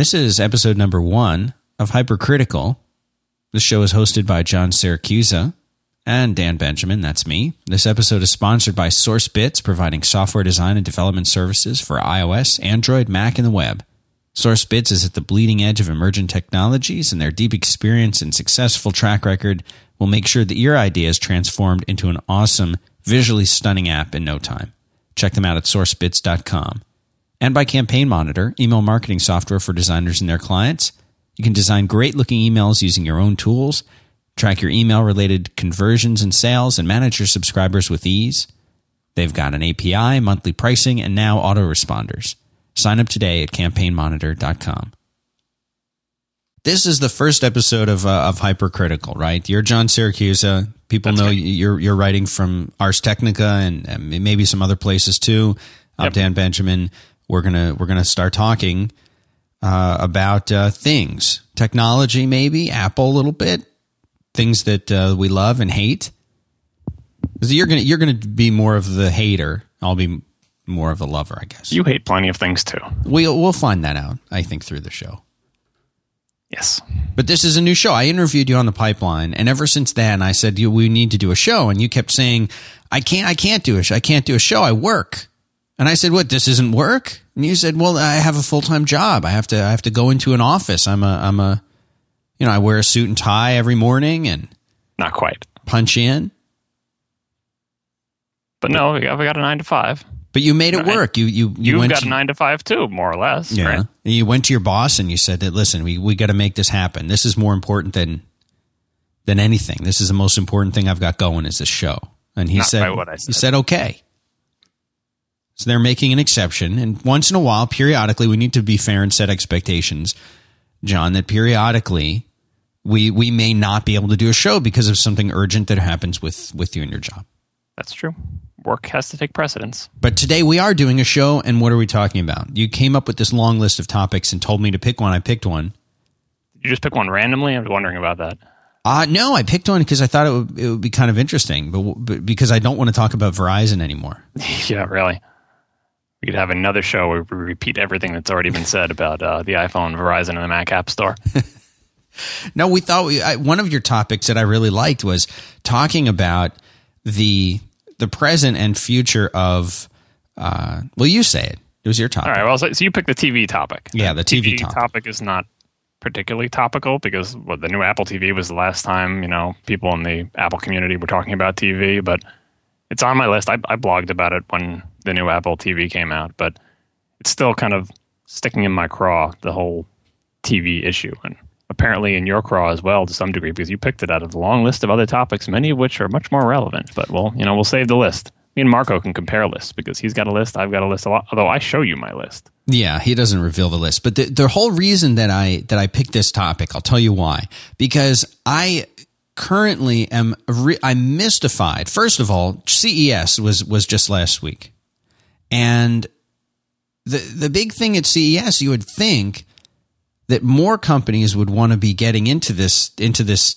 This is episode number one of Hypercritical. The show is hosted by John Siracusa and Dan Benjamin. That's me. This episode is sponsored by SourceBits, providing software design and development services for iOS, Android, Mac, and the web. SourceBits is at the bleeding edge of emergent technologies, and their deep experience and successful track record will make sure that your idea is transformed into an awesome, visually stunning app in no time. Check them out at sourcebits.com and by Campaign Monitor, email marketing software for designers and their clients. You can design great looking emails using your own tools, track your email related conversions and sales, and manage your subscribers with ease. They've got an API, monthly pricing, and now autoresponders. Sign up today at campaignmonitor.com. This is the first episode of uh, of Hypercritical, right? You're John Siracusa. People That's know right. you're you're writing from Ars Technica and, and maybe some other places too. I'm Yep. Dan Benjamin. We're gonna we're gonna start talking uh, about uh, things, technology, maybe Apple a little bit, things that uh, we love and hate. You're gonna you're gonna be more of the hater. I'll be more of the lover, I guess. You hate plenty of things too. We'll we'll find that out. I think through the show. Yes. But this is a new show. I interviewed you on the pipeline, and ever since then, I said you, we need to do a show, and you kept saying, "I can't, I can't do a, sh- I can't do a show. I work." And I said, "What? This isn't work?" And you said, "Well, I have a full time job. I have to, I have to go into an office. I'm a, I'm a, you know, I wear a suit and tie every morning and Not quite. punch in." But no, we got, we got a nine to five. But you made it work. You, you, you You've went got to- a nine to five too, more or less. Yeah. Right? You went to your boss and you said that listen, we, we got to make this happen. This is more important than than anything. This is the most important thing I've got going is this show. And he Not said what I he said. said okay. So they're making an exception and once in a while periodically we need to be fair and set expectations. John that periodically we we may not be able to do a show because of something urgent that happens with with you and your job. That's true. Work has to take precedence. But today we are doing a show, and what are we talking about? You came up with this long list of topics and told me to pick one. I picked one. You just pick one randomly? I was wondering about that. Uh, no, I picked one because I thought it would, it would be kind of interesting, but, but because I don't want to talk about Verizon anymore. yeah, really. We could have another show where we repeat everything that's already been said about uh, the iPhone, Verizon, and the Mac App Store. No, we thought we, I, one of your topics that I really liked was talking about the the present and future of. Uh, well, you say it. It was your topic. All right. Well, so, so you picked the TV topic. Yeah, the TV topic. is not particularly topical because well, the new Apple TV was the last time you know people in the Apple community were talking about TV. But it's on my list. I, I blogged about it when the new Apple TV came out, but it's still kind of sticking in my craw the whole TV issue and. Apparently, in your craw as well, to some degree, because you picked it out of the long list of other topics, many of which are much more relevant. But well, you know, we'll save the list. Me and Marco can compare lists because he's got a list, I've got a list a lot. Although I show you my list. Yeah, he doesn't reveal the list. But the, the whole reason that I that I picked this topic, I'll tell you why. Because I currently am re- I'm mystified. First of all, CES was was just last week, and the the big thing at CES, you would think that more companies would want to be getting into this into this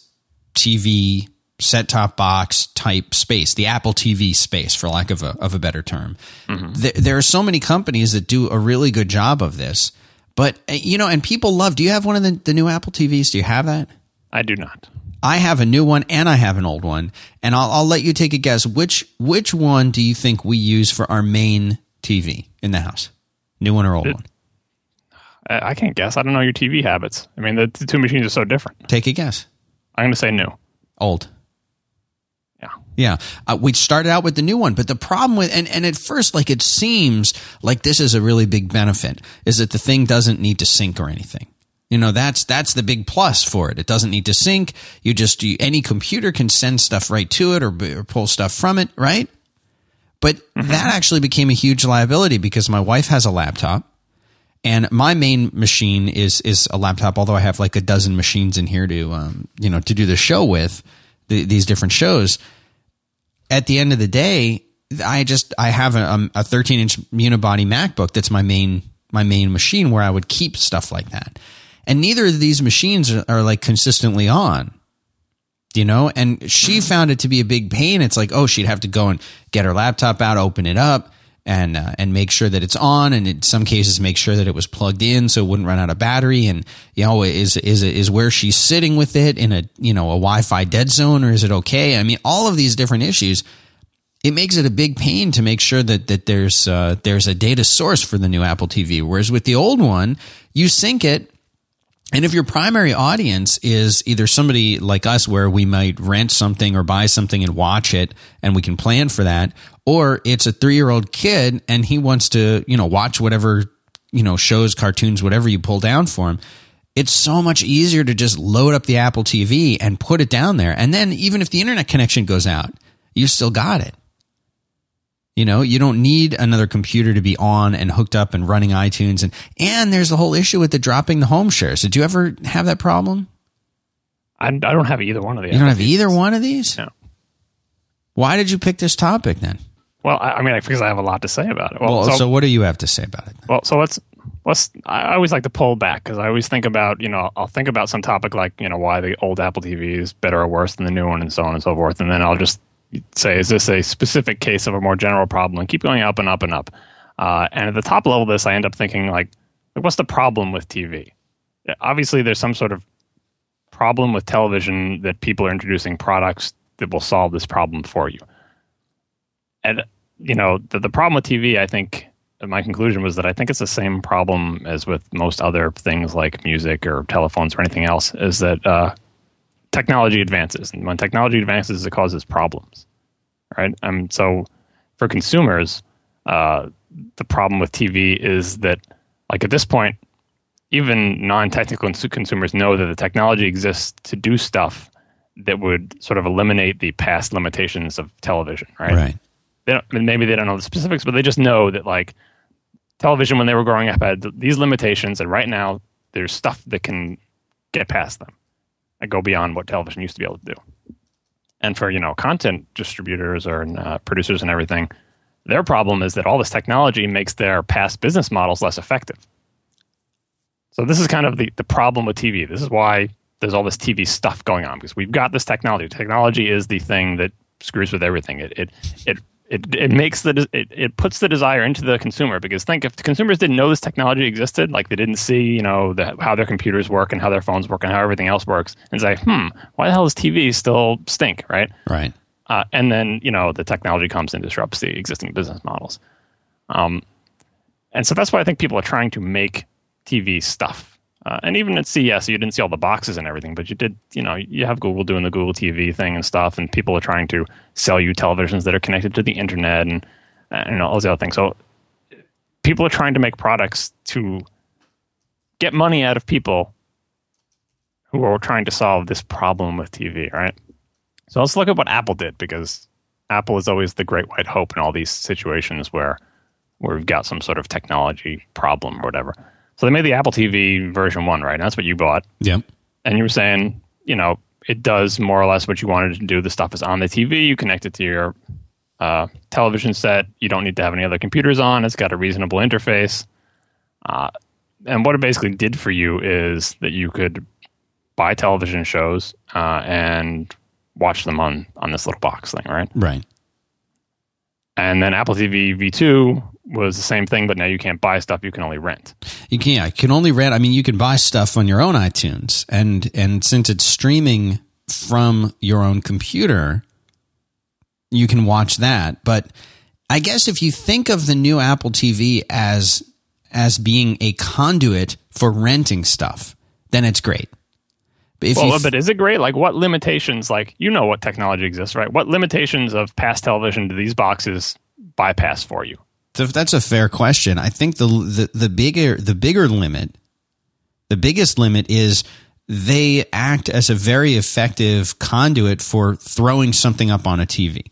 TV set top box type space, the Apple TV space, for lack of a of a better term. There, there are so many companies that do a really good job of this, but uh, you know, and people love. Do you have one of the, the new Apple TVs? Do you have that? I do not. I have a new one and I have an old one, and I'll, I'll let you take a guess. Which which one do you think we use for our main TV in the house? New one or old It- one? I, can't guess. I don't know your TV habits. I mean, the, the two machines are so different. Take a guess. I'm going to say new. Old. Yeah. Yeah, uh, we started out with the new one, but the problem with and and at first, like it seems like this is a really big benefit is that the thing doesn't need to sync or anything. You know, that's that's the big plus for it. It doesn't need to sync. You just you, any computer can send stuff right to it or, or pull stuff from it, right? But that actually became a huge liability because my wife has a laptop and my main machine is is a laptop. Although I have like a dozen machines in here to um, you know to do the show with the, these different shows. At the end of the day, I just I have a, a 13 inch unibody MacBook that's my main my main machine where I would keep stuff like that. And neither of these machines are, are like consistently on you know and she found it to be a big pain it's like oh she'd have to go and get her laptop out open it up and uh, and make sure that it's on, and in some cases make sure that it was plugged in so it wouldn't run out of battery, and you know is is is where she's sitting with it in a you know a Wi-Fi dead zone or is it okay? I mean, all of these different issues. It makes it a big pain to make sure that that there's uh, there's a data source for the new Apple TV. Whereas with the old one, you sync it and if your primary audience is either somebody like us where we might rent something or buy something and watch it and we can plan for that, or it's a three year old kid and he wants to, you know, watch whatever, you know, shows, cartoons, whatever you pull down for him. It's so much easier to just load up the Apple TV and put it down there. And then even if the internet connection goes out, you still got it. You know, you don't need another computer to be on and hooked up and running iTunes and and there's the whole issue with the dropping the home shares. Did you ever have that problem? I, I don't have either one of these. You don't have either one of these? No. Why did you pick this topic then? Well, I, I mean, because I have a lot to say about it. Well, so, so, what do you have to say about it? Well, so let's let's. I always like to pull back because I always think about you know I'll think about some topic like you know why the old Apple TV is better or worse than the new one and so on and so forth, and then I'll just say, is this a specific case of a more general problem? And keep going up and up and up. Uh, and at the top level of this, I end up thinking, like, what's the problem with TV? Obviously, there's some sort of problem with television that people are introducing products that will solve this problem for you. And, you know, the, the problem with TV, I think, my conclusion was that I think it's the same problem as with most other things like music or telephones or anything else, is that uh, technology advances, and when technology advances, it causes problems, right? Um, so for consumers, uh, the problem with TV is that, like at this point, even non-technical consumers know that the technology exists to do stuff that would sort of eliminate the past limitations of television, right? Right. They maybe they don't know the specifics, but they just know that like television when they were growing up had these limitations, and right now there's stuff that can get past them go beyond what television used to be able to do. And for you know content distributors or uh, producers and everything, their problem is that all this technology makes their past business models less effective. So this is kind of the, the problem with TV. This is why there's all this TV stuff going on because we've got this technology. Technology is the thing that screws with everything. It it it it, it makes the it, it puts the desire into the consumer because think if the consumers didn't know this technology existed like they didn't see you know the, how their computers work and how their phones work and how everything else works and say hmm why the hell does tv still stink? Right? Right. Uh, and then you know the technology comes and disrupts the existing business models. Um, and so that's why i think people are trying to make tv stuff uh, and even at CES, you didn't see all the boxes and everything, but you did, you know, you have Google doing the Google TV thing and stuff, and people are trying to sell you televisions that are connected to the internet and, and all those other things. So people are trying to make products to get money out of people who are trying to solve this problem with TV, right? So let's look at what Apple did because Apple is always the great white hope in all these situations where, where we've got some sort of technology problem or whatever. So they made the Apple TV version one, right? And that's what you bought. Yep. And you were saying, you know, it does more or less what you wanted to do. The stuff is on the TV. You connect it to your uh, television set. You don't need to have any other computers on. It's got a reasonable interface. Uh, and what it basically did for you is that you could buy television shows uh, and watch them on on this little box thing, right? Right. And then Apple TV V2 was the same thing, but now you can't buy stuff; you can only rent. You can, yeah, you can only rent. I mean, you can buy stuff on your own iTunes, and and since it's streaming from your own computer, you can watch that. But I guess if you think of the new Apple TV as as being a conduit for renting stuff, then it's great. But if well, th- but is it great? Like, what limitations? Like, you know what technology exists, right? What limitations of past television do these boxes bypass for you? That's a fair question. I think the, the the bigger the bigger limit, the biggest limit is they act as a very effective conduit for throwing something up on a TV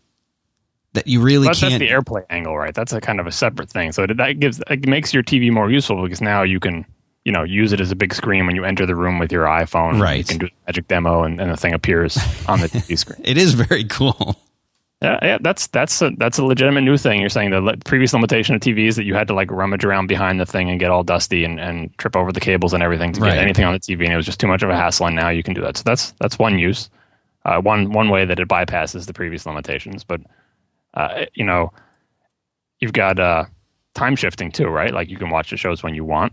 that you really but can't. That's the AirPlay angle, right? That's a kind of a separate thing. So that gives it makes your TV more useful because now you can you know use it as a big screen when you enter the room with your iPhone. Right. You can do a magic demo and, and the thing appears on the TV screen. it is very cool. Yeah, yeah, that's that's a, that's a legitimate new thing. You're saying the previous limitation of TV is that you had to like rummage around behind the thing and get all dusty and, and trip over the cables and everything to right. get anything on the TV, and it was just too much of a hassle. And now you can do that. So that's that's one use, uh, one one way that it bypasses the previous limitations. But uh, you know, you've got uh, time shifting too, right? Like you can watch the shows when you want.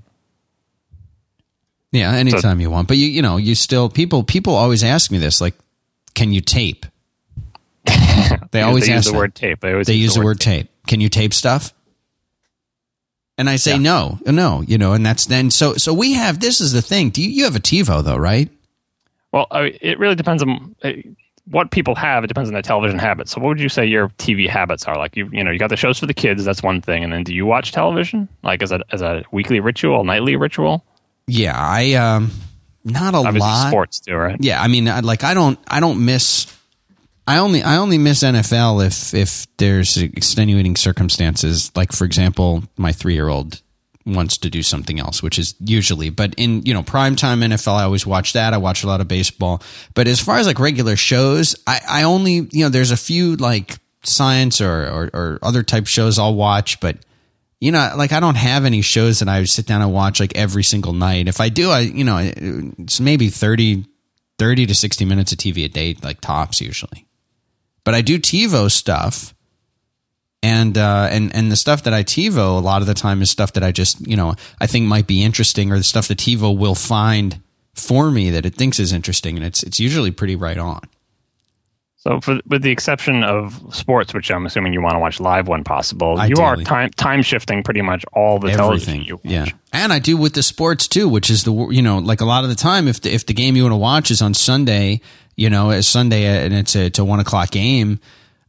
Yeah, anytime so, you want. But you you know, you still people people always ask me this like can you tape? They always they ask use the word tape. They, they use the word tape. tape. Can you tape stuff? And I say yeah. no, no, you know, and that's then so so we have this is the thing. Do you, you have a TiVo though, right? Well, I mean, it really depends on uh, what people have. It depends on their television habits. So, what would you say your TV habits are? Like you, you know, you got the shows for the kids. That's one thing. And then, do you watch television like as a as a weekly ritual, nightly ritual? Yeah, I um, not a Obviously lot. Sports too, right? Yeah, I mean, like I don't I don't miss I only I only miss NFL if if there's extenuating circumstances. Like for example, my three year old wants to do something else, which is usually. But in you know primetime NFL, I always watch that. I watch a lot of baseball. But as far as like regular shows, I, I only you know there's a few like science or, or, or other type shows I'll watch, but you know like I don't have any shows that I sit down and watch like every single night. If I do, I you know it's maybe 30, 30 to sixty minutes of TV a day, like tops usually. But I do TiVo stuff, and uh, and and the stuff that I TiVo a lot of the time is stuff that I just you know I think might be interesting, or the stuff that TiVo will find for me that it thinks is interesting, and it's it's usually pretty right on. So, for, with the exception of sports, which I'm assuming you want to watch live when possible, Ideally. you are time time shifting pretty much all the Everything. television you watch. Yeah, and I do with the sports too, which is the you know like a lot of the time if the, if the game you want to watch is on Sunday you know, a Sunday and it's a, it's a one o'clock game,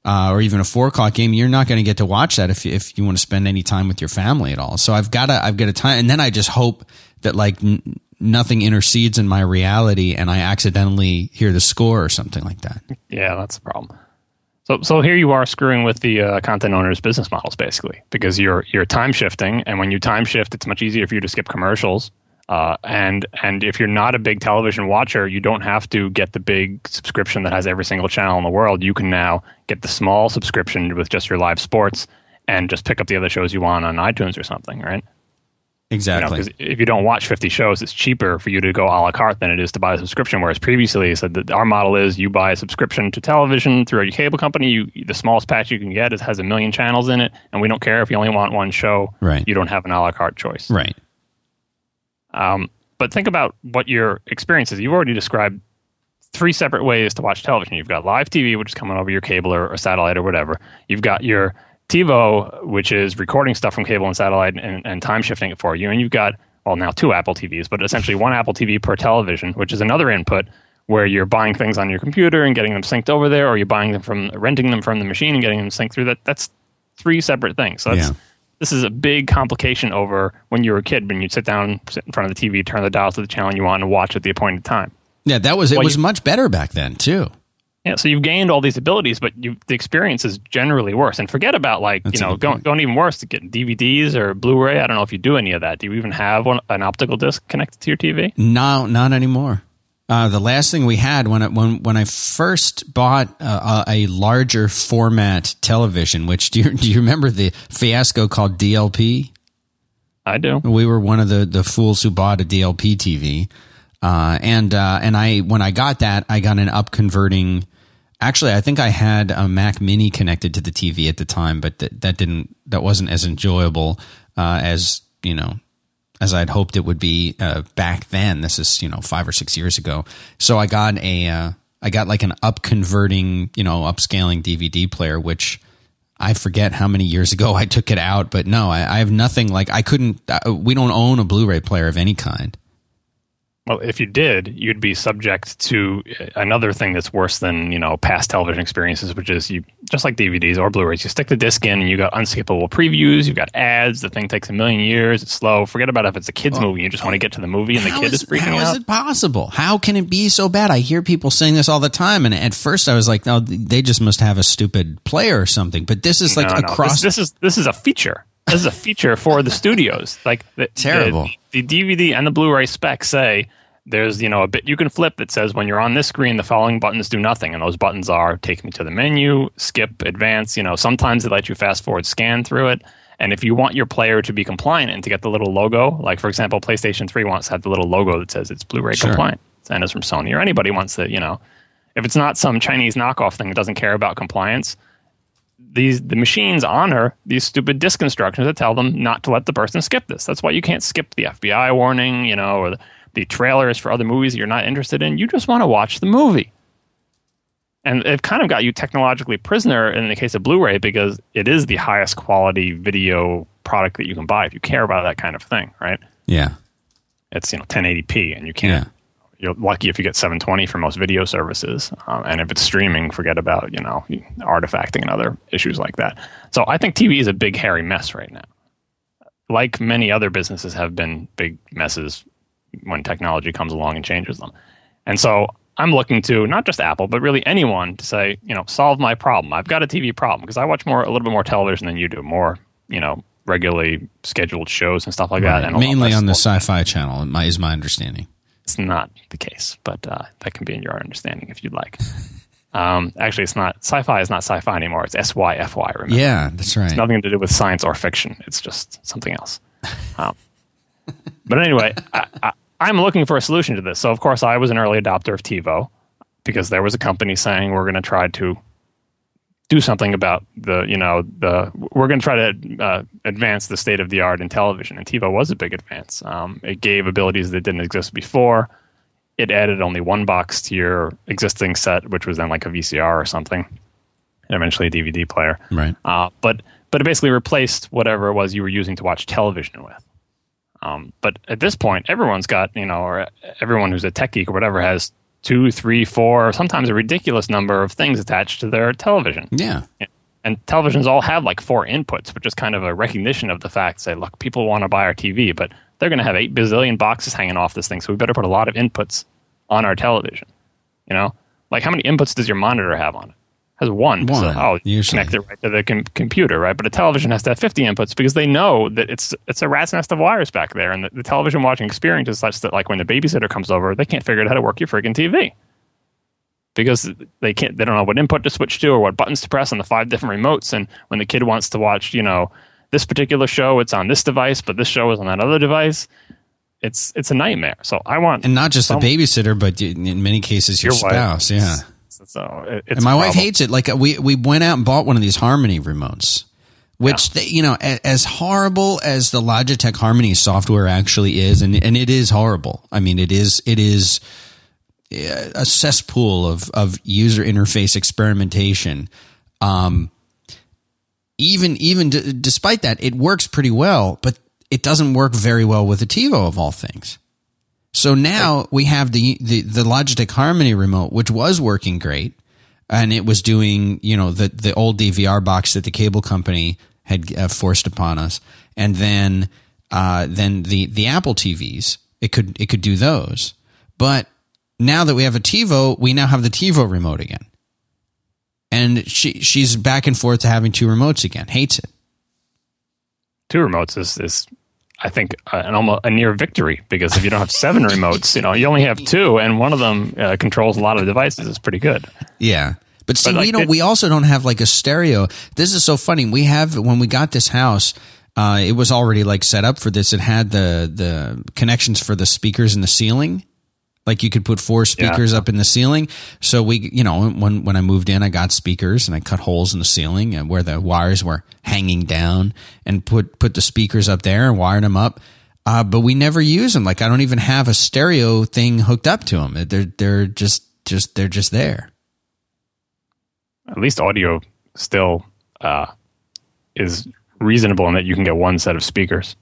uh, or even a four o'clock game, you're not going to get to watch that if if you want to spend any time with your family at all. So I've got to I've got a time, and then I just hope that like n- nothing intercedes in my reality, and I accidentally hear the score or something like that. Yeah, that's the problem. So, so here you are screwing with the uh, content owners' business models, basically, because you're you're time shifting, and when you time shift, it's much easier for you to skip commercials uh, and and if you're not a big television watcher, you don't have to get the big subscription that has every single channel in the world. You can now get the small subscription with just your live sports and just pick up the other shows you want on iTunes or something, right? Exactly. Because you know, if you don't watch 50 shows, it's cheaper for you to go a la carte than it is to buy a subscription. Whereas previously, said that our model is you buy a subscription to television through your cable company. You the smallest patch you can get it has a million channels in it, and we don't care if you only want one show. Right. You don't have an a la carte choice. Right. Um, but think about what your experience is. You've already described three separate ways to watch television. You've got live TV, which is coming over your cable or, or satellite or whatever. You've got your TiVo, which is recording stuff from cable and satellite and, and time shifting it for you. And you've got, well, now two Apple TVs, but essentially one Apple TV per television, which is another input where you're buying things on your computer and getting them synced over there, or you're buying them from renting them from the machine and getting them synced through that. That's three separate things. So that's yeah this is a big complication over when you were a kid when you'd sit down, sit in front of the TV, turn the dial to the channel you want, and watch at the appointed time. Yeah, that was it. Well, was you, much better back then too. Yeah, so you've gained all these abilities, but you, the experience is generally worse. And forget about like That's you know going, going even worse to get DVDs or Blu-ray. I don't know if you do any of that. Do you even have one, an optical disc connected to your TV? No, not anymore. Uh, the last thing we had when I, when when I first bought uh, a larger format television, which do you, do you remember the fiasco called DLP? I do. We were one of the, the fools who bought a DLP TV, uh, and uh, and I when I got that, I got an up converting. Actually, I think I had a Mac Mini connected to the TV at the time, but that that didn't that wasn't as enjoyable uh, as you know as I'd hoped it would be uh, back then. This is you know five or six years ago. So I got a uh, I got like an up converting you know upscaling DVD player, which I forget how many years ago I took it out. But no, I, I have nothing like I couldn't. Uh, we don't own a Blu-ray player of any kind. Well, if you did, you'd be subject to another thing that's worse than you know past television experiences, which is you just like DVDs or Blu-rays. You stick the disc in, and you got unskippable previews. You've got ads. The thing takes a million years. It's slow. Forget about if it's a kids' movie. You just want to get to the movie, and the kid is, is freaking how out. How is it possible? How can it be so bad? I hear people saying this all the time, and at first I was like, "No, they just must have a stupid player or something." But this is like no, across. No. This, this is this is a feature. This is a feature for the studios. Like the, terrible. The, the DVD and the Blu-ray specs say there's you know a bit you can flip that says when you're on this screen the following buttons do nothing and those buttons are take me to the menu skip advance you know sometimes they let you fast forward scan through it and if you want your player to be compliant and to get the little logo like for example playstation 3 wants to have the little logo that says it's blu-ray sure. compliant and it's from sony or anybody wants to you know if it's not some chinese knockoff thing that doesn't care about compliance these the machines honor these stupid disk instructions that tell them not to let the person skip this. That's why you can't skip the FBI warning, you know, or the, the trailers for other movies that you're not interested in. You just want to watch the movie. And it kind of got you technologically prisoner in the case of Blu-ray because it is the highest quality video product that you can buy if you care about that kind of thing, right? Yeah. It's you know 1080p, and you can't. Yeah. You're lucky if you get 720 for most video services, um, and if it's streaming, forget about you know artifacting and other issues like that. So I think TV is a big hairy mess right now. Like many other businesses have been big messes when technology comes along and changes them. And so I'm looking to not just Apple, but really anyone to say, you know, solve my problem. I've got a TV problem because I watch more, a little bit more television than you do, more, you know, regularly scheduled shows and stuff like Right. that. And Mainly on the sci-fi channel, my, is my understanding. It's not the case, but uh, that can be in your understanding if you'd like. Um, actually, it's not sci-fi. is not sci-fi anymore. It's SYFY. Remember, Yeah, that's right. it's nothing to do with science or fiction. It's just something else. Um, but anyway, I, I, I'm looking for a solution to this. So, of course, I was an early adopter of TiVo because there was a company saying we're going to try to do something about the, you know, the we're going to try to uh, advance the state of the art in television. And TiVo was a big advance. Um, it gave abilities that didn't exist before. It added only one box to your existing set, which was then like a VCR or something, and eventually a DVD player. right. Uh, but but it basically replaced whatever it was you were using to watch television with. Um, but at this point, everyone's got you know, or everyone who's a tech geek or whatever has two, three, four, sometimes a ridiculous number of things attached to their television. Yeah. And televisions all have like four inputs, which is kind of a recognition of the fact. Say, look, people want to buy our TV, but they're going to have eight bazillion boxes hanging off this thing, so we better put a lot of inputs on our television. You know, like how many inputs does your monitor have on it? Has one. So, One, oh, you usually. connect it right to the com- computer, right? But a television has to have 50 inputs because they know that it's it's a rat's nest of wires back there, and the, the television watching experience is such that like when the babysitter comes over, they can't figure out how to work your freaking TV because they can't they don't know what input to switch to or what buttons to press on the five different remotes and when the kid wants to watch you know this particular show it's on this device but this show is on that other device it's it's a nightmare so i want And not just some- the babysitter, but in many cases your, Your wife. spouse. Yeah. So it- it's And my wife hates it. Like uh, we we went out and bought one of these Harmony remotes, which they, you know, a- as horrible as the Logitech Harmony software actually is, and and it is horrible. I mean, it is it is uh, a cesspool of of user interface experimentation. Um, even even d- despite that, it works pretty well, but it doesn't work very well with the TiVo of all things. So now we have the, the the Logitech Harmony remote, which was working great, and it was doing you know the the old DVR box that the cable company had uh, forced upon us, and then uh, then the the Apple TVs it could it could do those, but now that we have a TiVo, we now have the TiVo remote again, and she she's back and forth to having two remotes again. Hates it. two remotes is, is I think uh, an almost a near victory because if you don't have seven remotes, you know you only have two, and one of them uh, controls a lot of devices. It's pretty good. Yeah. But see, But, like, we don't. it- we also don't have like a stereo. This is so funny. We have when we got this house, uh, it was already like set up for this. It had the the connections for the speakers in the ceiling. Like you could put four speakers up in the ceiling. So we, you know, when when I moved in, I got speakers and I cut holes in the ceiling and where the wires were hanging down and put put the speakers up there and wired them up. Uh, but we never use them. Like I don't even have a stereo thing hooked up to them. They're they're just just they're just there. At least audio still uh, is reasonable in that you can get one set of speakers.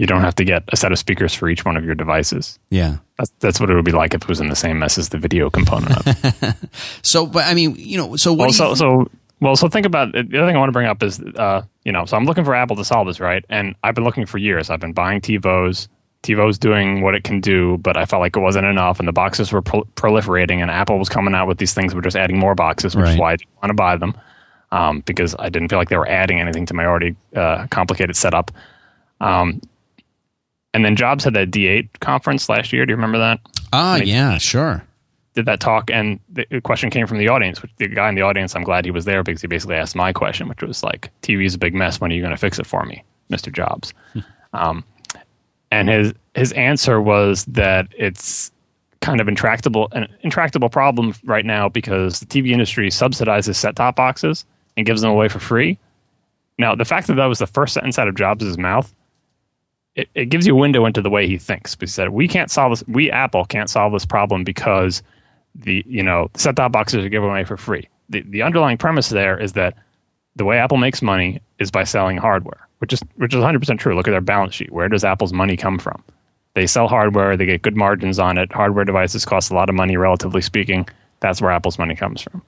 You don't have to get a set of speakers for each one of your devices. Yeah. That's that's what it would be like if it was in the same mess as the video component of it. So, but I mean, you know, so what well, so so well, so think about it. the other thing I want to bring up is, uh, you know, so I'm looking for Apple to solve this, right? And I've been looking for years. I've been buying TiVos. TiVo's doing what it can do, but I felt like it wasn't enough, and the boxes were prol- proliferating, and Apple was coming out with these things, were just adding more boxes, which Right. is why I didn't want to buy them, um, because I didn't feel like they were adding anything to my already uh, complicated setup. Um, and then Jobs had that D8 conference last year. Do you remember that? ah, yeah, sure. did that talk, and the question came from the audience. Which the guy in the audience, I'm glad he was there because he basically asked my question, which was like, "TV is a big mess. When are you going to fix it for me, Mr. Jobs?" um, and his his answer was that it's kind of intractable an intractable problem right now because the TV industry subsidizes set top boxes and gives them away for free. Now, the fact that that was the first sentence out of Jobs' mouth, it, it gives you a window into the way he thinks. He said, we can't solve this, we, Apple, can't solve this problem because the, you know, set top boxes are given away for free. The, the underlying premise there is that the way Apple makes money is by selling hardware, which is, which is 100% true. Look at their balance sheet. Where does Apple's money come from? They sell hardware, they get good margins on it. Hardware devices cost a lot of money, relatively speaking. That's where Apple's money comes from.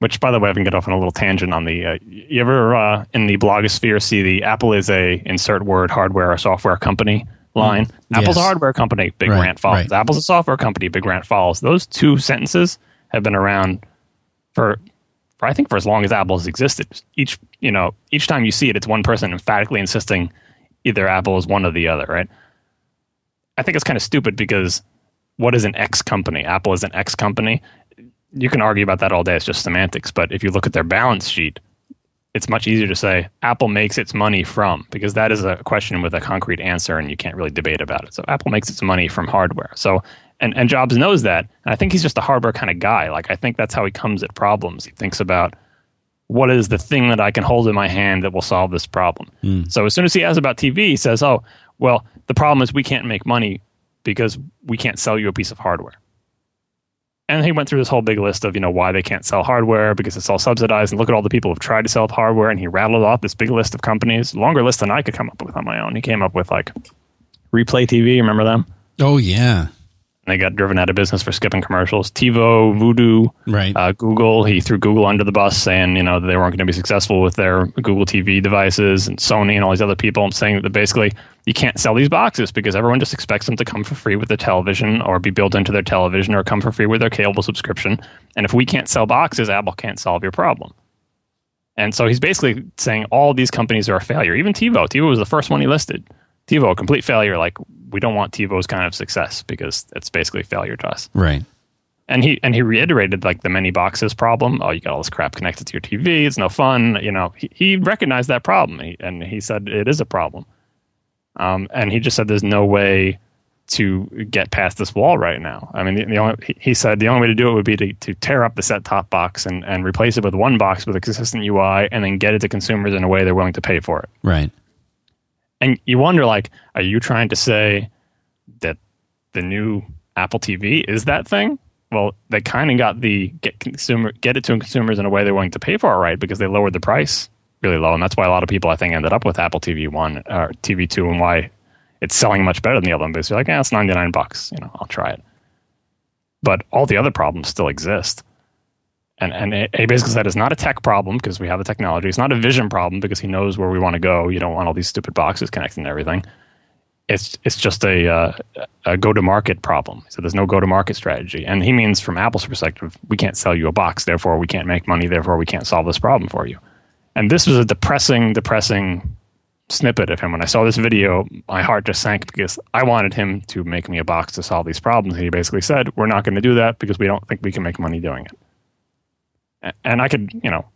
Which, by the way, I can get off on a little tangent on the. Uh, you ever uh, in the blogosphere see the Apple is a insert word hardware or software company line? Mm, Apple's yes. a hardware company, big right, rant follows. Right. Apple's a software company, big rant follows. Those two sentences have been around for, for I think for as long as Apple has existed. Each you know each time you see it, it's one person emphatically insisting either Apple is one or the other, right? I think it's kind of stupid because what is an X company? Apple is an X company. You can argue about that all day. It's just semantics. But if you look at their balance sheet, it's much easier to say Apple makes its money from because that is a question with a concrete answer and you can't really debate about it. So Apple makes its money from hardware. So and, and Jobs knows that. And I think he's just a hardware kind of guy. Like I think that's how he comes at problems. He thinks about what is the thing that I can hold in my hand that will solve this problem. Mm. So as soon as he asks about TV, he says, "Oh, well, the problem is we can't make money because we can't sell you a piece of hardware. And he went through this whole big list of, you know, why they can't sell hardware because it's all subsidized. And look at all the people who've tried to sell hardware. And he rattled off this big list of companies, longer list than I could come up with on my own. He came up with like Replay TV. Remember them? Oh, yeah they got driven out of business for skipping commercials. TiVo, Vudu, right? Uh, Google. He threw Google under the bus, saying you know they weren't going to be successful with their Google TV devices, and Sony and all these other people, saying that basically you can't sell these boxes because everyone just expects them to come for free with their television or be built into their television or come for free with their cable subscription. And if we can't sell boxes, Apple can't solve your problem. And so he's basically saying all these companies are a failure. Even TiVo. TiVo was the first one he listed. TiVo, a complete failure. Like we don't want TiVo's kind of success because it's basically failure to us. Right. And he and he reiterated like the many boxes problem. Oh, you got all this crap connected to your TV. It's no fun. You know, he, he recognized that problem he, and he said it is a problem. Um, and he just said there's no way to get past this wall right now. I mean, the, the only, he, he said the only way to do it would be to, to tear up the set top box and, and replace it with one box with a consistent UI and then get it to consumers in a way they're willing to pay for it. Right and you wonder like are you trying to say that the new apple tv is that thing? Well they kind of got the get consumer get it to consumers in a way they're willing to pay for it right? Because they lowered the price really low and that's why a lot of people i think ended up with apple tv 1 or tv 2 and why it's selling much better than the other one. Because you're like yeah it's 99 bucks you know i'll try it. But all the other problems still exist and and he basically said it's not a tech problem because we have the technology. It's not a vision problem because he knows where we want to go. You don't want all these stupid boxes connecting everything. It's it's just a, uh, a go to market problem. So there's no go to market strategy, and he means from Apple's perspective, we can't sell you a box, therefore we can't make money, therefore we can't solve this problem for you. And this was a depressing, depressing snippet of him. When I saw this video, my heart just sank because I wanted him to make me a box to solve these problems. And he basically said, "We're not going to do that because we don't think we can make money doing it." And I could, you know,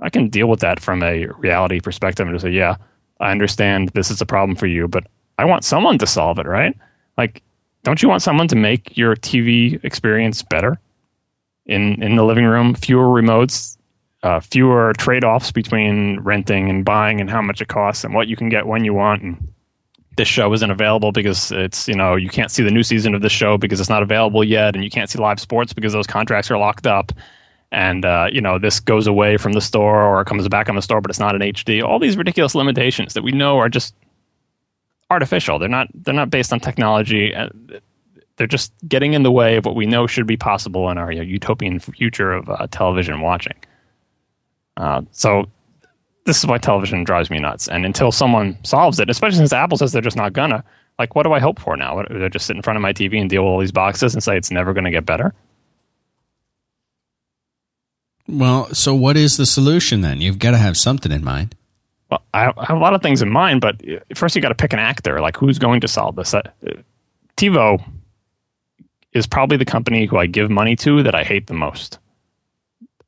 I can deal with that from a reality perspective and just say, yeah, I understand this is a problem for you, but I want someone to solve it, right? Like, don't you want someone to make your TV experience better in in the living room? Fewer remotes, uh, fewer trade offs between renting and buying, and how much it costs, and what you can get when you want. And this show isn't available because it's you know you can't see the new season of the show because it's not available yet, and you can't see live sports because those contracts are locked up and uh, you know this goes away from the store or comes back on the store, but it's not an HD. All these ridiculous limitations that we know are just artificial. They're not. They're not based on technology. They're just getting in the way of what we know should be possible in our utopian future of uh, television watching. Uh, so this is why television drives me nuts. And until someone solves it, especially since Apple says they're just not gonna, like, what do I hope for now? They're just sit in front of my TV and deal with all these boxes and say it's never going to get better. Well, so what is the solution then? You've got to have something in mind. Well, I have a lot of things in mind, but first you got to pick an actor. Like, who's going to solve this? Uh, TiVo is probably the company who I give money to that I hate the most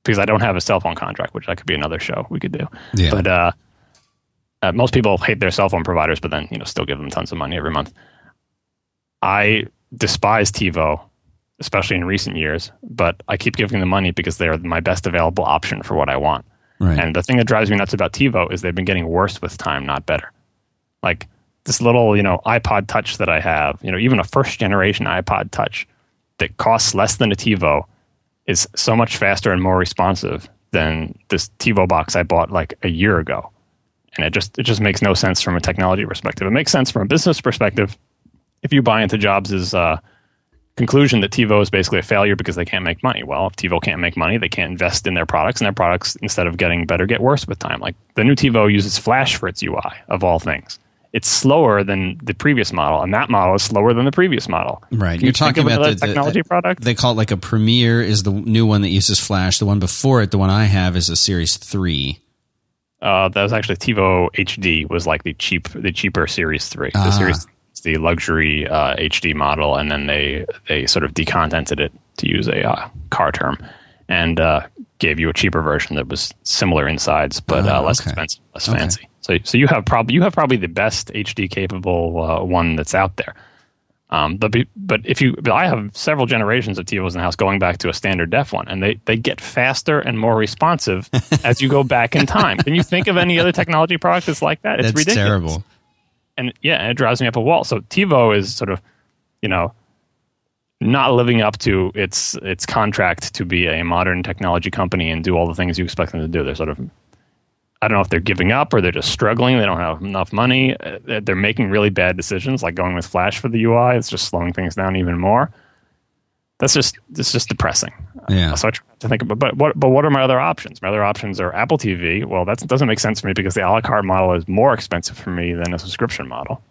because I don't have a cell phone contract, which that could be another show we could do. Yeah. But uh, uh, most people hate their cell phone providers, but then you know still give them tons of money every month. I despise TiVo especially in recent years. But I keep giving them money because they're my best available option for what I want. Right. And the thing that drives me nuts about TiVo is they've been getting worse with time, not better. Like this little, you know, iPod Touch that I have, you know, even a first generation iPod Touch that costs less than a TiVo is so much faster and more responsive than this TiVo box I bought like a year ago. And it just it just makes no sense from a technology perspective. It makes sense from a business perspective if you buy into Jobs' uh, conclusion that TiVo is basically a failure because they can't make money. Well, if TiVo can't make money, they can't invest in their products, and their products, instead of getting better, get worse with time. Like the new TiVo uses Flash for its UI, of all things. It's slower than the previous model, and that model is slower than the previous model. Right. Can You're you talking about the, the technology product. They call it like a Premiere is the new one that uses Flash. The one before it, the one I have, is a Series Three. Uh, that was actually TiVo HD was like the cheap, the cheaper Series Three. The Ah. Series is the luxury uh, HD model, and then they they sort of decontented it to use a uh, car term, and uh, gave you a cheaper version that was similar insides but Ah, uh, less okay. expensive, less Okay. fancy. So so you have probably you have probably the best HD capable uh, one that's out there. Um, but be, but if you, but I have several generations of TiVos in the house going back to a standard def one, and they, they get faster and more responsive as you go back in time. Can you think of any other technology product that's like that? It's That's ridiculous. terrible. And yeah, and it drives me up a wall. So TiVo is sort of, you know, not living up to its its contract to be a modern technology company and do all the things you expect them to do. They're sort of I don't know if they're giving up or they're just struggling. They don't have enough money. Uh, They're making really bad decisions, like going with Flash for the UI. It's just slowing things down even more. That's just it's just depressing. Yeah. So I try to think about, but what but what are my other options? My other options are Apple TV. Well, that doesn't make sense for me because the a la carte model is more expensive for me than a subscription model.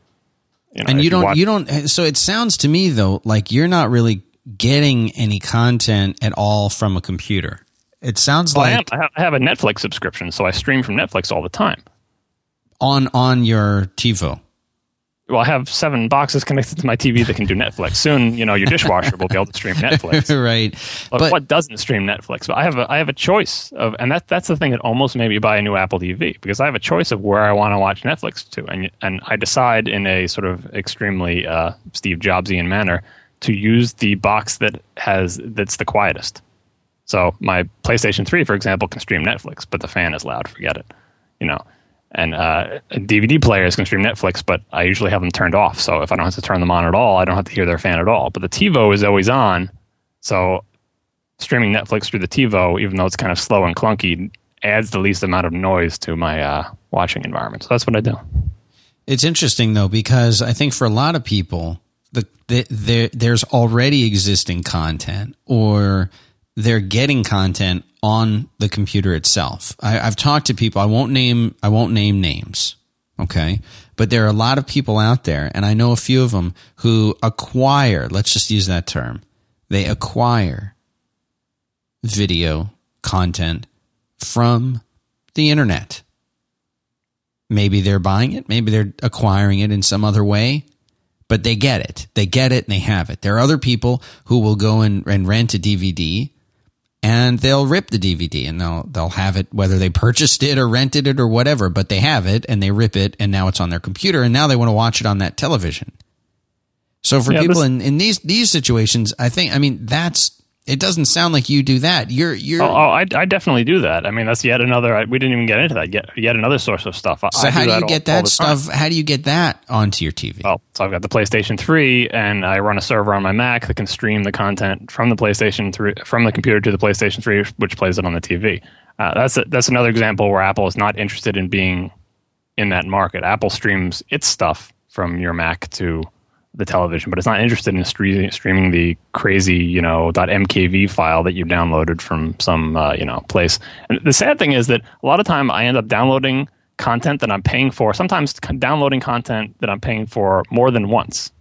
You know, And you don't, watch- you don't. So it sounds to me though like you're not really getting any content at all from a computer. It sounds Well, like I I have a Netflix subscription, so I stream from Netflix all the time. on on your TiVo. Well, I have seven boxes connected to my TV that can do Netflix. Soon, you know, your dishwasher will be able to stream Netflix. right. But, But what doesn't stream Netflix? But I have a I have a choice of, and that that's the thing that almost made me buy a new Apple TV because I have a choice of where I want to watch Netflix to, and and I decide in a sort of extremely uh, Steve Jobsian manner to use the box that has that's the quietest. So my PlayStation Three, for example, can stream Netflix, but the fan is loud. Forget it, you know. And uh, DVD players can stream Netflix, but I usually have them turned off. So if I don't have to turn them on at all, I don't have to hear their fan at all. But the TiVo is always on, so streaming Netflix through the TiVo, even though it's kind of slow and clunky, adds the least amount of noise to my uh, watching environment. So that's what I do. It's interesting though because I think for a lot of people, the, the there there's already existing content, or they're getting content on the computer itself. I, I've talked to people. I won't name I won't name names. Okay, but there are a lot of people out there, and I know a few of them who acquire. Let's just use that term. They acquire video content from the internet. Maybe they're buying it, maybe they're acquiring it in some other way, but they get it. They get it and they have it. There are other people who will go and, and rent a DVD and they'll rip the DVD and they'll they'll have it whether they purchased it or rented it or whatever, but they have it and they rip it and now it's on their computer and now they want to watch it on that television. So for Yeah, people this- in, in these these situations, I think I mean that's it doesn't sound like you do that. You're you're Oh, oh I, I definitely do that. I mean, that's yet another. I, we didn't even get into that. Yet, yet another source of stuff. I- so how do that you all- get all that time. stuff? How do you get that onto your TV? Well, so I've got the PlayStation 3, and I run a server on my Mac that can stream the content from the PlayStation 3 from the computer to the PlayStation 3, which plays it on the TV. Uh, that's a, that's another example where Apple is not interested in being in that market. Apple streams its stuff from your Mac to the television, but it's not interested in stre- streaming the crazy, you know, .mkv file that you downloaded from some, uh, you know, place. And the sad thing is that a lot of time I end up downloading content that I'm paying for. Sometimes downloading content that I'm paying for more than once.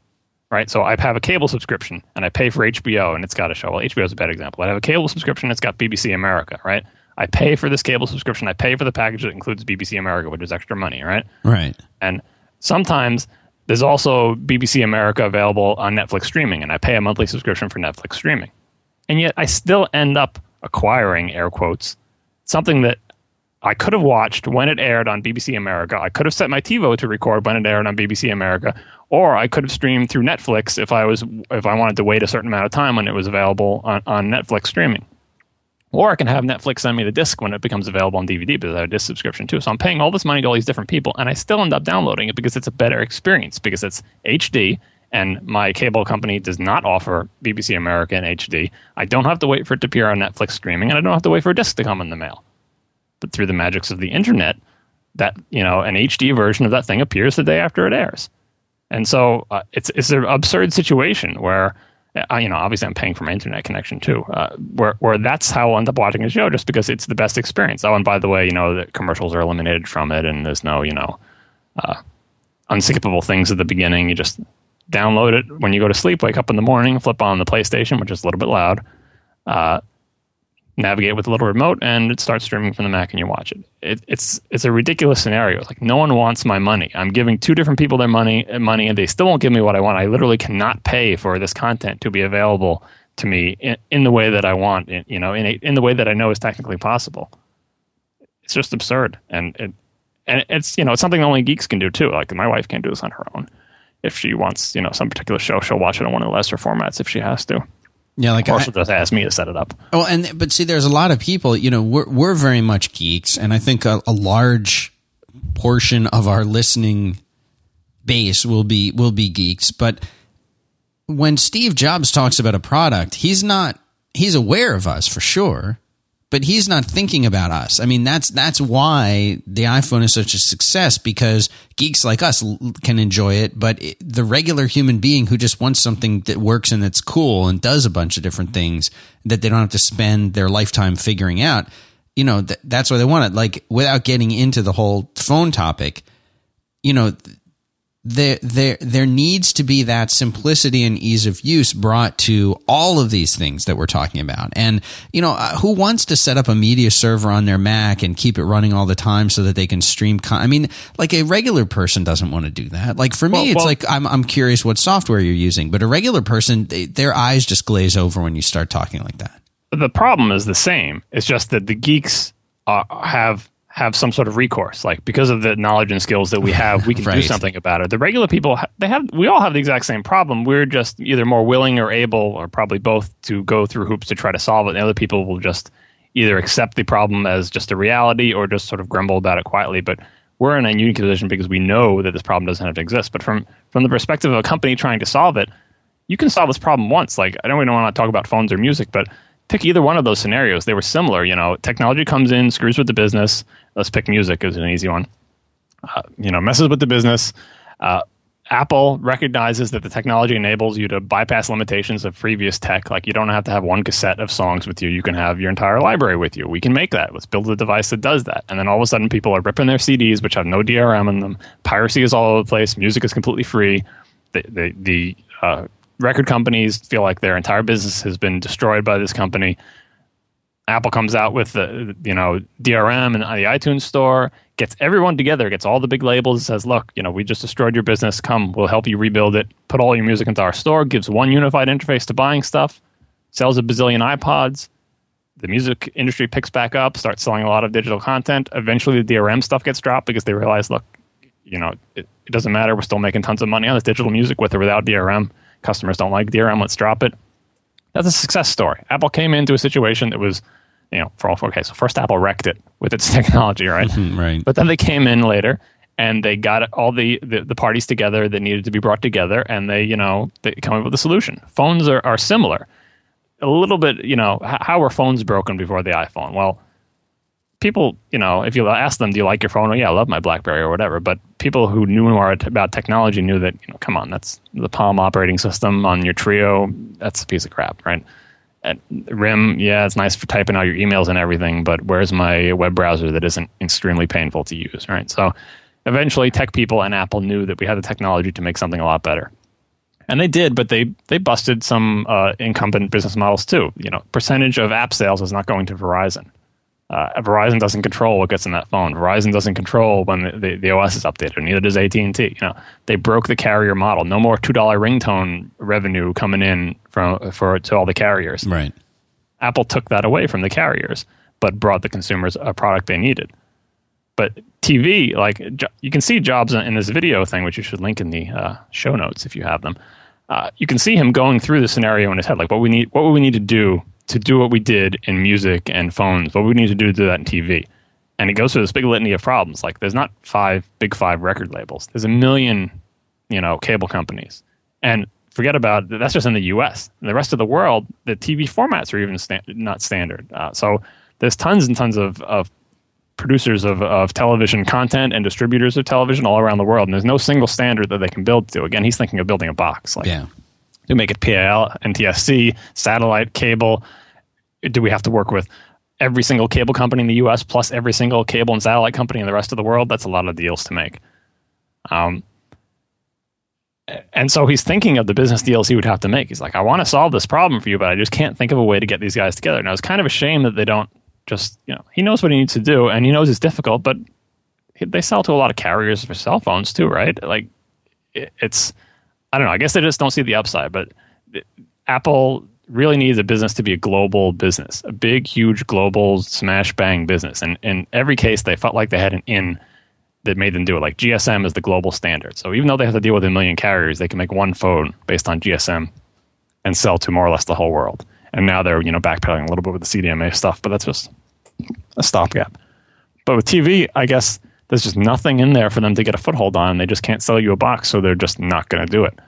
Right, so I have a cable subscription and I pay for HBO and it's got a show. Well, HBO is a bad example. I have a cable subscription. It's got BBC America. Right, I pay for this cable subscription. I pay for the package that includes BBC America, which is extra money. Right, Right. and sometimes there's also BBC America available on Netflix streaming, and I pay a monthly subscription for Netflix streaming. And yet I still end up acquiring, air quotes, something that I could have watched when it aired on BBC America. I could have set my TiVo to record when it aired on BBC America, or I could have streamed through Netflix if I was if I wanted to wait a certain amount of time when it was available on, on Netflix streaming. Or I can have Netflix send me the disc when it becomes available on DVD because I have a disc subscription too. So I'm paying all this money to all these different people, and I still end up downloading it because it's a better experience because it's HD, and my cable company does not offer BBC America in HD. I don't have to wait for it to appear on Netflix streaming, and I don't have to wait for a disc to come in the mail. But through the magics of the internet, that you know an HD version of that thing appears the day after it airs, and so uh, it's it's an absurd situation where uh, you know, obviously I'm paying for my internet connection too, uh, where where that's how I'll end up watching a show just because it's the best experience. Oh, and by the way, you know, the commercials are eliminated from it, and there's no, you know, uh, unskippable things at the beginning. You just download it when you go to sleep, wake up in the morning, flip on the PlayStation, which is a little bit loud, uh, navigate with a little remote, and it starts streaming from the Mac, and you watch it. it. It's it's a ridiculous scenario. Like no one wants my money. I'm giving two different people their money, uh, money, and they still won't give me what I want. I literally cannot pay for this content to be available to me in, in the way that I want. In, you know, in a, in the way that I know is technically possible. It's just absurd, and it and it's you know it's something only geeks can do too. Like my wife can't do this on her own. If she wants, you know, some particular show, she'll watch it on one of the lesser formats if she has to. Yeah, like or she'll just asked me to set it up. Oh, and but see, there's a lot of people. You know, we're we're very much geeks, and I think a, a large portion of our listening base will be will be geeks. But when Steve Jobs talks about a product, he's not he's aware of us for sure but he's not thinking about us. I mean, that's that's why the iPhone is such a success because geeks like us can enjoy it, but it, the regular human being who just wants something that works and that's cool and does a bunch of different things that they don't have to spend their lifetime figuring out, you know, th- that's why they want it. Like without getting into the whole phone topic, you know, there there there needs to be that simplicity and ease of use brought to all of these things that we're talking about. And you know, uh, who wants to set up a media server on their Mac and keep it running all the time so that they can stream con- I mean, like a regular person doesn't want to do that. Like for me, well, it's well, like I'm I'm curious what software you're using, but a regular person they, their eyes just glaze over when you start talking like that. The problem is the same. It's just that the geeks uh, have have some sort of recourse. Like because of the knowledge and skills that we have we can right. do something about it. The regular people they have we all have the exact same problem. We're just either more willing or able or probably both to go through hoops to try to solve it. And other people will just either accept the problem as just a reality or just sort of grumble about it quietly. But we're in a unique position because we know that this problem doesn't have to exist. But from from the perspective of a company trying to solve it you can solve this problem once. Like i don't really want to talk about phones or music but pick either one of those scenarios. They were similar. You know, technology comes in, screws with the business. Let's pick music as an easy one. Uh, you know, messes with the business. Uh, Apple recognizes that the technology enables you to bypass limitations of previous tech. Like you don't have to have one cassette of songs with you. You can have your entire library with you. We can make that. Let's build a device that does that. And then all of a sudden, people are ripping their CDs, which have no DRM in them. Piracy is all over the place. Music is completely free. The the, the uh, record companies feel like their entire business has been destroyed by this company. Apple comes out with the you know DRM and the iTunes store, gets everyone together, gets all the big labels, says, "Look, you know, we just destroyed your business. Come, we'll help you rebuild it. Put all your music into our store." Gives one unified interface to buying stuff. Sells a bazillion iPods. The music industry picks back up, starts selling a lot of digital content. Eventually, the DRM stuff gets dropped because they realize, look, you know, it, it doesn't matter. We're still making tons of money on this digital music with or without DRM Customers don't like DRM. Let's drop it. That's a success story. Apple came into a situation that was, you know, for all okay. So first, Apple wrecked it with its technology, right? Mm-hmm, right. But then they came in later and they got all the, the, the parties together that needed to be brought together, and they, you know, they come up with a solution. Phones are, are similar. A little bit, you know, how were phones broken before the iPhone? Well, people, you know, if you ask them, do you like your phone? Yeah, I love my BlackBerry or whatever. But people who knew more about technology knew that, you know, come on, that's the Palm operating system on your Treo. That's a piece of crap, right? And RIM, yeah, it's nice for typing out your emails and everything, but where's my web browser that isn't extremely painful to use, right? So eventually, tech people and Apple knew that we had the technology to make something a lot better. And they did, but they they busted some uh, incumbent business models too. You know, percentage of app sales is not going to Verizon uh, Verizon doesn't control what gets in that phone. Verizon doesn't control when the, the, the OS is updated. Neither does AT and T. You know, they broke the carrier model. No more two dollar ringtone revenue coming in from for to all the carriers. Right. Apple took that away from the carriers, but brought the consumers a product they needed. But TV, like you can see Jobs in this video thing, which you should link in the uh, show notes if you have them. Uh, you can see him going through the scenario in his head, like what we need, what would we need to do to do what we did in music and phones, what we need to do to do that in TV. And it goes through this big litany of problems. Like there's not five big five record labels. There's a million, you know, cable companies. And forget about that's just in the U.S. In the rest of the world, the TV formats are even sta- not standard. Uh, so there's tons and tons of, of producers of, of television content and distributors of television all around the world, and there's no single standard that they can build to. Again, he's thinking of building a box. Like, Yeah. Do we make it PAL, NTSC, satellite, cable? Do we have to work with every single cable company in the U.S. plus every single cable and satellite company in the rest of the world? That's a lot of deals to make. Um, and so he's thinking of the business deals he would have to make. He's like, I want to solve this problem for you, but I just can't think of a way to get these guys together. Now it's kind of a shame that they don't just, you know, he knows what he needs to do and he knows it's difficult, but they sell to a lot of carriers for cell phones too, right? Like, it's, I don't know. I guess they just don't see the upside, but Apple really needs a business to be a global business, a big, huge, global smash bang business. And in every case, they felt like they had an in that made them do it. Like GSM is the global standard. So even though they have to deal with a million carriers, they can make one phone based on GSM and sell to more or less the whole world. And now they're, you know, backpedaling a little bit with the CDMA stuff, but that's just a stopgap. But with TV, I guess there's just nothing in there for them to get a foothold on. They just can't sell you a box, so they're just not going to do it.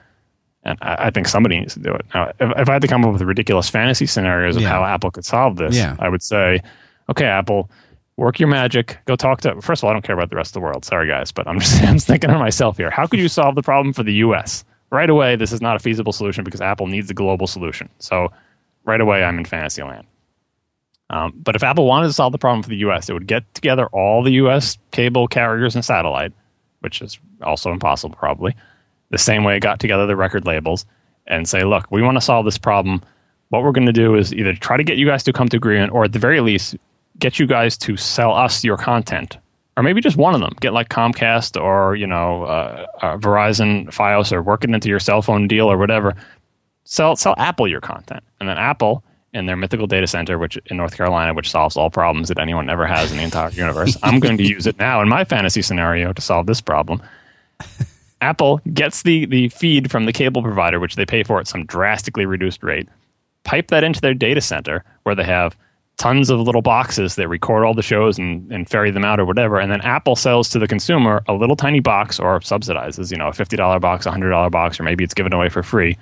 And I, I think somebody needs to do it. Now, if, if I had to come up with ridiculous fantasy scenarios of Yeah. how Apple could solve this, Yeah. I would say, okay, Apple, work your magic. Go talk to. First of all, I don't care about the rest of the world. Sorry, guys, but I'm just I'm thinking of myself here. How could you solve the problem for the U.S. right away? This is not a feasible solution because Apple needs a global solution. So right away, I'm in fantasy land. Um, but if Apple wanted to solve the problem for the U.S., it would get together all the U.S. cable carriers and satellite, which is also impossible probably. The same way it got together the record labels and say, look, we want to solve this problem. What we're going to do is either try to get you guys to come to agreement, or at the very least, get you guys to sell us your content, or maybe just one of them. Get like Comcast or you know uh, uh, Verizon, FiOS, or work it into your cell phone deal or whatever. Sell sell Apple your content, and then Apple in their mythical data center, which in North Carolina, which solves all problems that anyone ever has in the entire universe. I'm going to use it now in my fantasy scenario to solve this problem. Apple gets the, the feed from the cable provider, which they pay for at some drastically reduced rate, pipe that into their data center where they have tons of little boxes that record all the shows and, and ferry them out or whatever. And then Apple sells to the consumer a little tiny box or subsidizes, you know, a $50 box, a $100 box, or maybe it's given away for free,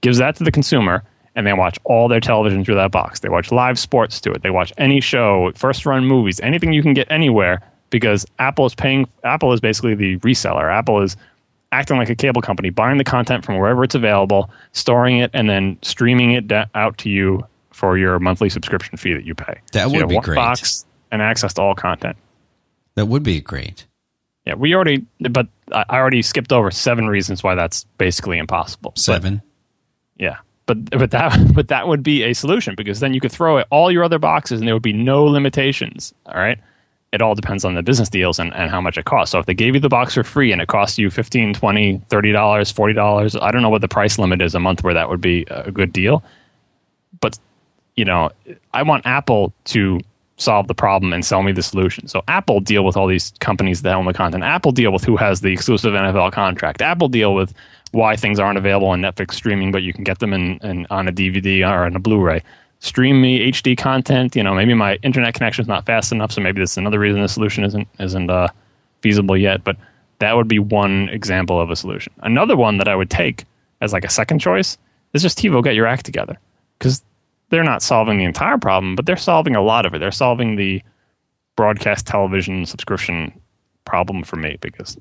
gives that to the consumer, and they watch all their television through that box. They watch live sports to it. They watch any show, first run movies, anything you can get anywhere because Apple is paying, Apple is basically the reseller. Apple is acting like a cable company, buying the content from wherever it's available, storing it, and then streaming it da- out to you for your monthly subscription fee that you pay. That So you would have be one great. Box and access to all content. That would be great. Yeah, we already, but I already skipped over seven reasons why that's basically impossible. But- Seven. yeah, but but that but that would be a solution because then you could throw at all your other boxes and there would be no limitations. All right. It all depends on the business deals and, and how much it costs. So if they gave you the box for free and it costs you 15 20 $30, $40, I don't know what the price limit is a month where that would be a good deal. But, you know, I want Apple to solve the problem and sell me the solution. So Apple deal with all these companies that own the content. Apple deal with who has the exclusive NFL contract. Apple deal with why things aren't available on Netflix streaming, but you can get them in, in on a DVD or on a Blu-ray. Stream me HD content. You know, maybe my internet connection is not fast enough, so maybe that's another reason the solution isn't isn't uh, feasible yet. But that would be one example of a solution. Another one that I would take as like a second choice is just TiVo get your act together because they're not solving the entire problem, but they're solving a lot of it. They're solving the broadcast television subscription problem for me because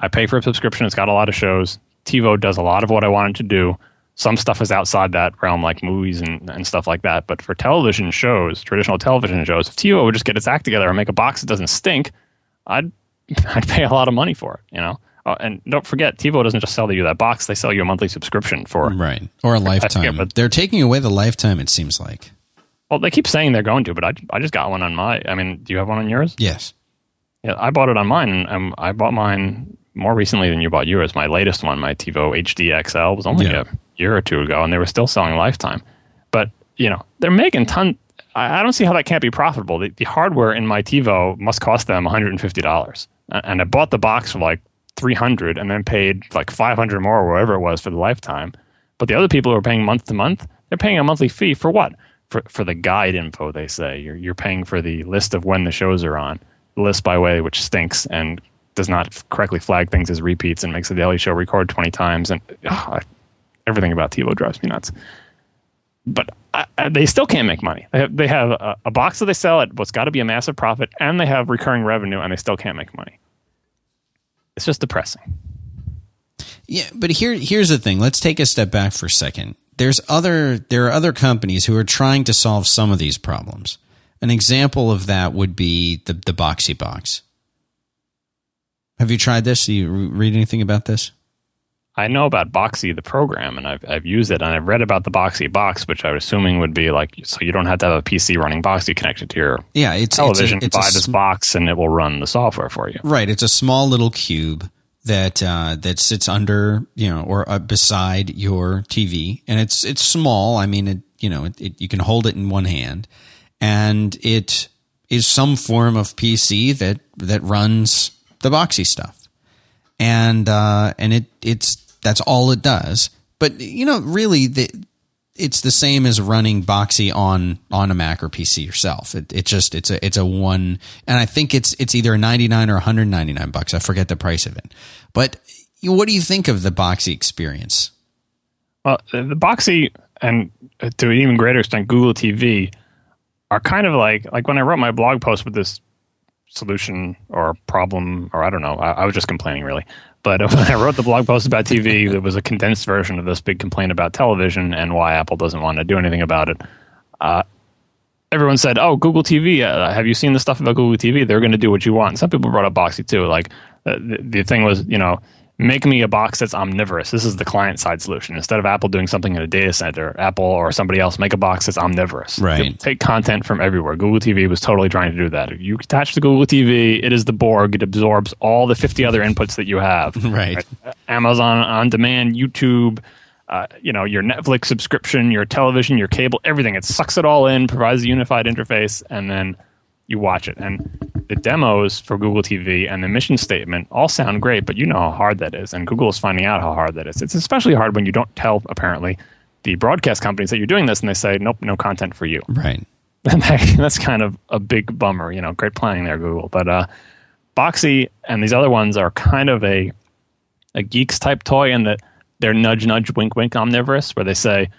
I pay for a subscription. It's got a lot of shows. TiVo does a lot of what I wanted to do. Some stuff is outside that realm, like movies and, and stuff like that. But for television shows, traditional television shows, if TiVo would just get its act together and make a box that doesn't stink, I'd I'd pay a lot of money for it. You know, uh, and don't forget, TiVo doesn't just sell you that box; they sell you a monthly subscription for. Right. Or a lifetime. but- They're taking away the lifetime, it seems like. Well, they keep saying they're going to, but I I just got one on my. I mean, do you have one on yours? Yes. Yeah, I bought it on mine, and um, I bought mine more recently than you bought yours. My latest one, my TiVo HD XL, was only Yeah. a year or two ago, and they were still selling lifetime. But you know, they're making ton. I, I don't see how that can't be profitable. The, the hardware in my TiVo must cost them one hundred and fifty dollars, and I bought the box for like three hundred, and then paid like five hundred more, or whatever it was, for the lifetime. But the other people who are paying month to month, they're paying a monthly fee for what? for for the guide info. They say you're you're paying for the list of when the shows are on. The list, by way, which stinks and does not correctly flag things as repeats and makes the Daily Show record twenty times, and ah, ugh, everything about TiVo drives me nuts. But I, I, they still can't make money. They have, they have a, a box that they sell at what's got to be a massive profit, and they have recurring revenue, and they still can't make money. It's just depressing. Yeah, but here here's the thing. Let's take a step back for a second. There's other there are other companies who are trying to solve some of these problems. An example of that would be the the Boxee box. Have you tried this? Do you read anything about this? I know about Boxee, the program, and I've I've used it, and I've read about the Boxee box, which I was assuming would be like so you don't have to have a PC running Boxee connected to your yeah, it's, television. It's a, it's buy this sm- box, and it will run the software for you. Right, it's a small little cube that uh, that sits under you know or uh, beside your TV, and it's it's small. I mean, it you know it, it, you can hold it in one hand, and it is some form of PC that that runs the Boxee stuff, and uh, and it it's that's all it does. But you know, really, the, it's the same as running Boxee on on a Mac or PC yourself. It, it just it's a it's a one, and I think it's it's either ninety nine or one hundred ninety nine bucks. I forget the price of it. But what do you think of the Boxee experience? Well, the Boxee and to an even greater extent, Google TV are kind of like like when I wrote my blog post with this solution or problem, or I don't know, I, I was just complaining really. But when I wrote the blog post about TV, it was a condensed version of this big complaint about television and why Apple doesn't want to do anything about it. Uh, everyone said, "Oh, Google TV. Uh, have you seen the stuff about Google TV? They're going to do what you want." And some people brought up Boxee too. Like uh, the, the thing was, you know, make me a box that's omnivorous. This is the client side solution. Instead of Apple doing something in a data center, Apple or somebody else make a box that's omnivorous. Right. take content from everywhere. Google TV was totally trying to do that. You attach to Google TV, it is the Borg. It absorbs all the 50 other inputs that you have. Right. right? Amazon on demand, YouTube, uh, you know, your Netflix subscription, your television, your cable, everything. It sucks it all in, provides a unified interface, and then you watch it. And the demos for Google TV and the mission statement all sound great, but you know how hard that is. And Google is finding out how hard that is. It's especially hard when you don't tell, apparently, the broadcast companies that you're doing this and they say, nope, no content for you. Right. And that's kind of a big bummer. You know, great planning there, Google. But uh, Boxee and these other ones are kind of a, a geeks type toy in that they're nudge, nudge, wink, wink omnivorous, where they say,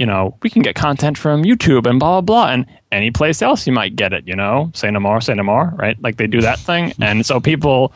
you know, we can get content from YouTube and blah, blah, blah. And any place else you might get it, you know, say no more, say no more, right? Like they do that thing. And so people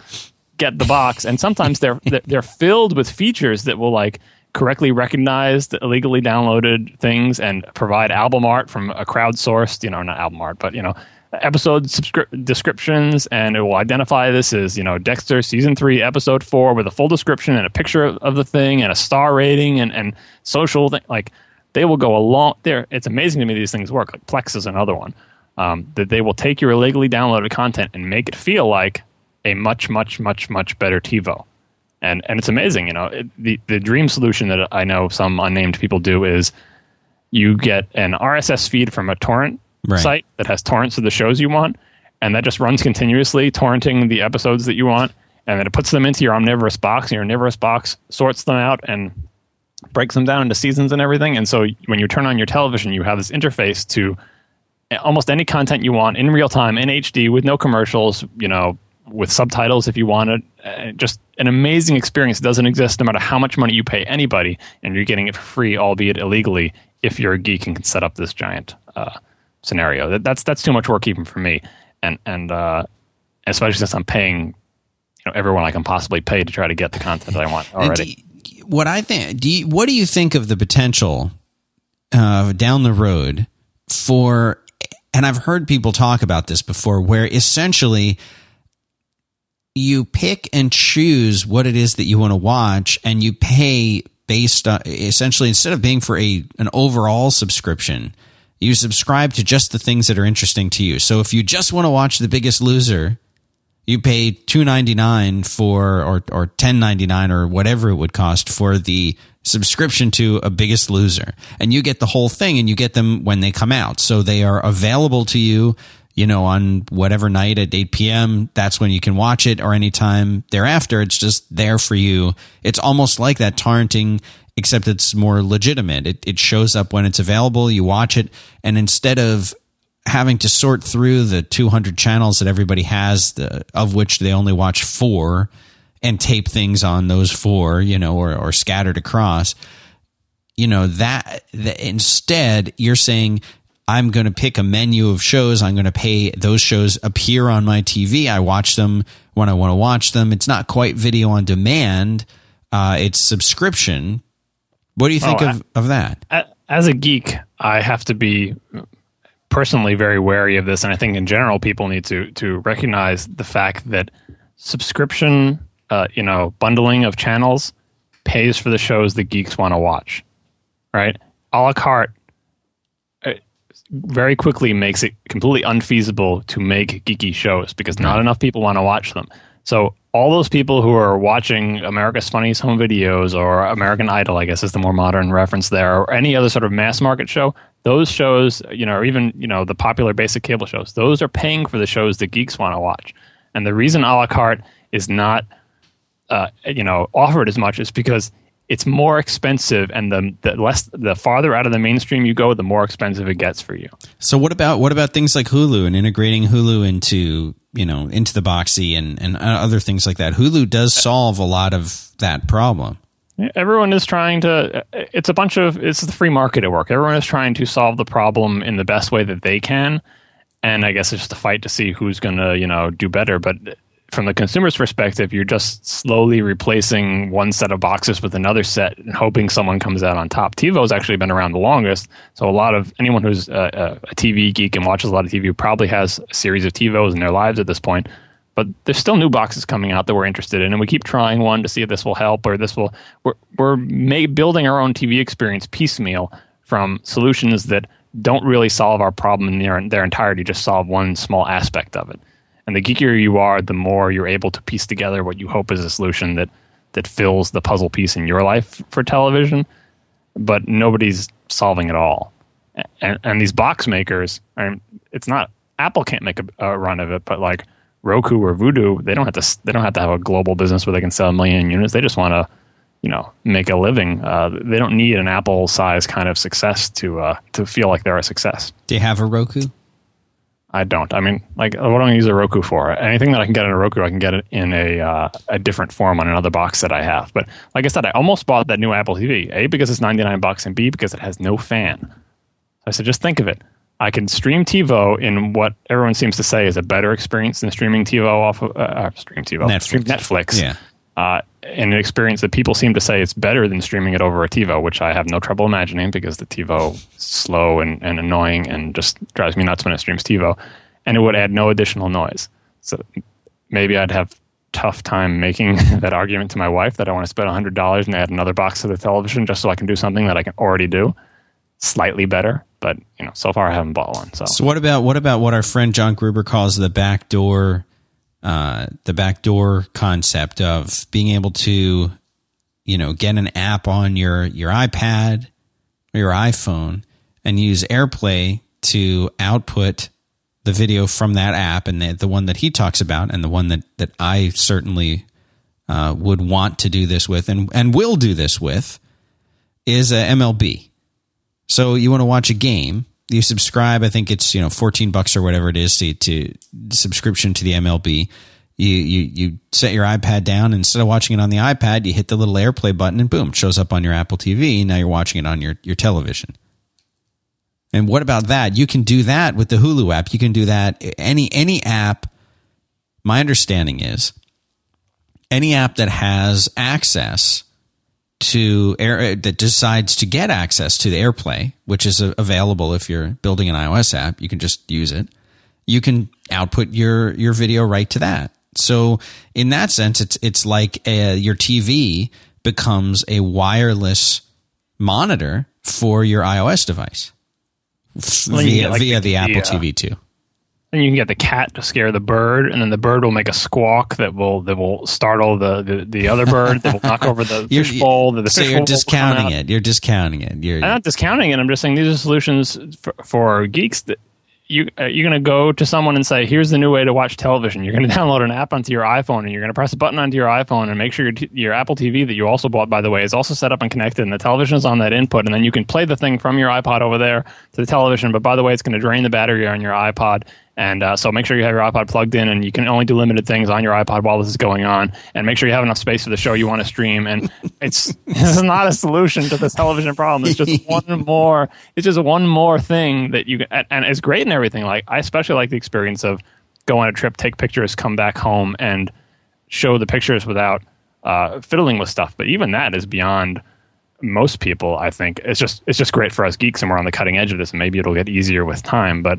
get the box and sometimes they're, they're filled with features that will like correctly recognize the illegally downloaded things and provide album art from a crowdsourced, you know, not album art, but, you know, episode subscri- descriptions and it will identify this as you know dexter season 3 episode 4 with a full description and a picture of, of the thing and a star rating and, and social thing like they will go along there. It's amazing to me these things work. Like Plex is another one um, that they will take your illegally downloaded content and make it feel like a much, much, much, much better TiVo. And and it's amazing. You know, it, the the dream solution that I know some unnamed people do is you get an RSS feed from a torrent right. site that has torrents of the shows you want, and that just runs continuously, torrenting the episodes that you want, and then it puts them into your omnivorous box, and your omnivorous box sorts them out and breaks them down into seasons and everything. And so when you turn on your television, you have this interface to almost any content you want in real time in HD with no commercials, you know, with subtitles if you want it. Uh, just an amazing experience. It doesn't exist no matter how much money you pay anybody, and you're getting it for free, albeit illegally, if you're a geek and can set up this giant uh, scenario. That, that's that's too much work even for me, and and uh, especially since I'm paying, you know, everyone I can possibly pay to try to get the content that I want already what I think. Do you, what do you think of the potential uh, down the road for? And I've heard people talk about this before, where essentially you pick and choose what it is that you want to watch, and you pay based on essentially instead of being for a an overall subscription, you subscribe to just the things that are interesting to you. So if you just want to watch The Biggest Loser, you pay two ninety nine for or or ten ninety nine or whatever it would cost for the subscription to a Biggest Loser, and you get the whole thing, and you get them when they come out, so they are available to you. You know, on whatever night at 8 p.m., that's when you can watch it, or anytime thereafter. It's just there for you. It's almost like that torrenting except it's more legitimate. It, it shows up when it's available. You watch it, and instead of having to sort through the 200 channels that everybody has, the, of which they only watch four, and tape things on those four, you know, or, or scattered across, you know, that, that instead you're saying, I'm going to pick a menu of shows. I'm going to pay those shows appear on my TV. I watch them when I want to watch them. It's not quite video on demand. Uh, it's subscription. What do you think oh, of, of that? As a geek, I have to be personally very wary of this, and I think in general people need to to recognize the fact that subscription, uh, you know, bundling of channels pays for the shows that geeks want to watch, right? A la carte uh, very quickly makes it completely unfeasible to make geeky shows because not enough people want to watch them. So all those people who are watching America's Funniest Home Videos or American Idol, I guess is the more modern reference there, or any other sort of mass market show, those shows, you know, or even you know the popular basic cable shows, those are paying for the shows that geeks want to watch. And the reason a la carte is not, uh, you know, offered as much is because it's more expensive, and the, the less the farther out of the mainstream you go, the more expensive it gets for you. So what about what about things like Hulu and integrating Hulu into you know into the Boxee and and other things like that? Hulu does solve a lot of that problem. Everyone is trying to. Uh, it's a bunch of. It's the free market at work. Everyone is trying to solve the problem in the best way that they can, and I guess it's just a fight to see who's going to you know do better. But from the consumer's perspective, you're just slowly replacing one set of boxes with another set and hoping someone comes out on top. TiVo's actually been around the longest, so a lot of anyone who's a, a TV geek and watches a lot of TV probably has a series of TiVos in their lives at this point. But there's still new boxes coming out that we're interested in, and we keep trying one to see if this will help or this will. We're we're building our own TV experience piecemeal from solutions that don't really solve our problem in their, their entirety, just solve one small aspect of it. And the geekier you are, the more you're able to piece together what you hope is a solution that that fills the puzzle piece in your life for television. But nobody's solving it all. And, and these box makers, I mean, it's not Apple can't make a, a run of it, but like Roku or Vudu, they don't have to they don't have to have a global business where they can sell a million units. They just want to, you know, make a living. Uh, they don't need an Apple size kind of success to uh, to feel like they're a success. Do you have a Roku? I don't. I mean, like, what do I use a Roku for? Anything that I can get in a Roku, I can get it in a uh, a different form on another box that I have. But like I said, I almost bought that new Apple TV. A because it's ninety nine bucks, and B because it has no fan. I said, just think of it. I can stream TiVo in what everyone seems to say is a better experience than streaming TiVo off of uh, uh stream TiVo, Netflix. Stream Netflix. Yeah uh, an experience that people seem to say it's better than streaming it over a TiVo, which I have no trouble imagining because the TiVo is slow and, and annoying and just drives me nuts when it streams TiVo. And it would add no additional noise. So maybe I'd have tough time making that argument to my wife that I want to spend $100 and add another box to the television just so I can do something that I can already do slightly better. But you know, so far I haven't bought one. So, so what about what about what our friend John Gruber calls the backdoor uh, the backdoor concept of being able to, you know, get an app on your your iPad or your iPhone and use AirPlay to output the video from that app, and the, the one that he talks about, and the one that that I certainly uh, would want to do this with, and and will do this with, is a MLB. So you want to watch a game, you subscribe. I think it's you know fourteen bucks or whatever it is to, to subscription to the MLB. You, you you set your iPad down instead of watching it on the iPad, you hit the little AirPlay button and boom, shows up on your Apple TV. Now you're watching it on your your television. And what about that? You can do that with the Hulu app. You can do that any any app. My understanding is any app that has access to air uh, that decides to get access to the AirPlay, which is available if you're building an iOS app, you can just use it. You can output your your video right to that. So in that sense, it's it's like a, your TV becomes a wireless monitor for your iOS device well, via, like via the, the Apple TV too and you can get the cat to scare the bird, and then the bird will make a squawk that will that will startle the the, the other bird that will knock over the fish bowl. The, the so you're discounting it. You're discounting it. You're I'm not discounting it. I'm just saying these are solutions for, for geeks that you uh, you're going to go to someone and say, "Here's the new way to watch television." You're going to download an app onto your iPhone, and you're going to press a button onto your iPhone, and make sure your t- your Apple TV that you also bought, by the way, is also set up and connected, and the television is on that input, and then you can play the thing from your iPod over there to the television. But by the way, it's going to drain the battery on your iPod, and uh, so make sure you have your iPod plugged in, and you can only do limited things on your iPod while this is going on. And make sure you have enough space for the show you want to stream. And it's this is not a solution to this television problem. It's just one more. It's just one more thing that you and, and it's great and everything. Like I especially like the experience of go on a trip, take pictures, come back home, and show the pictures without uh, fiddling with stuff. But even that is beyond most people. I think it's just it's just great for us geeks, and we're on the cutting edge of this. And maybe it'll get easier with time, but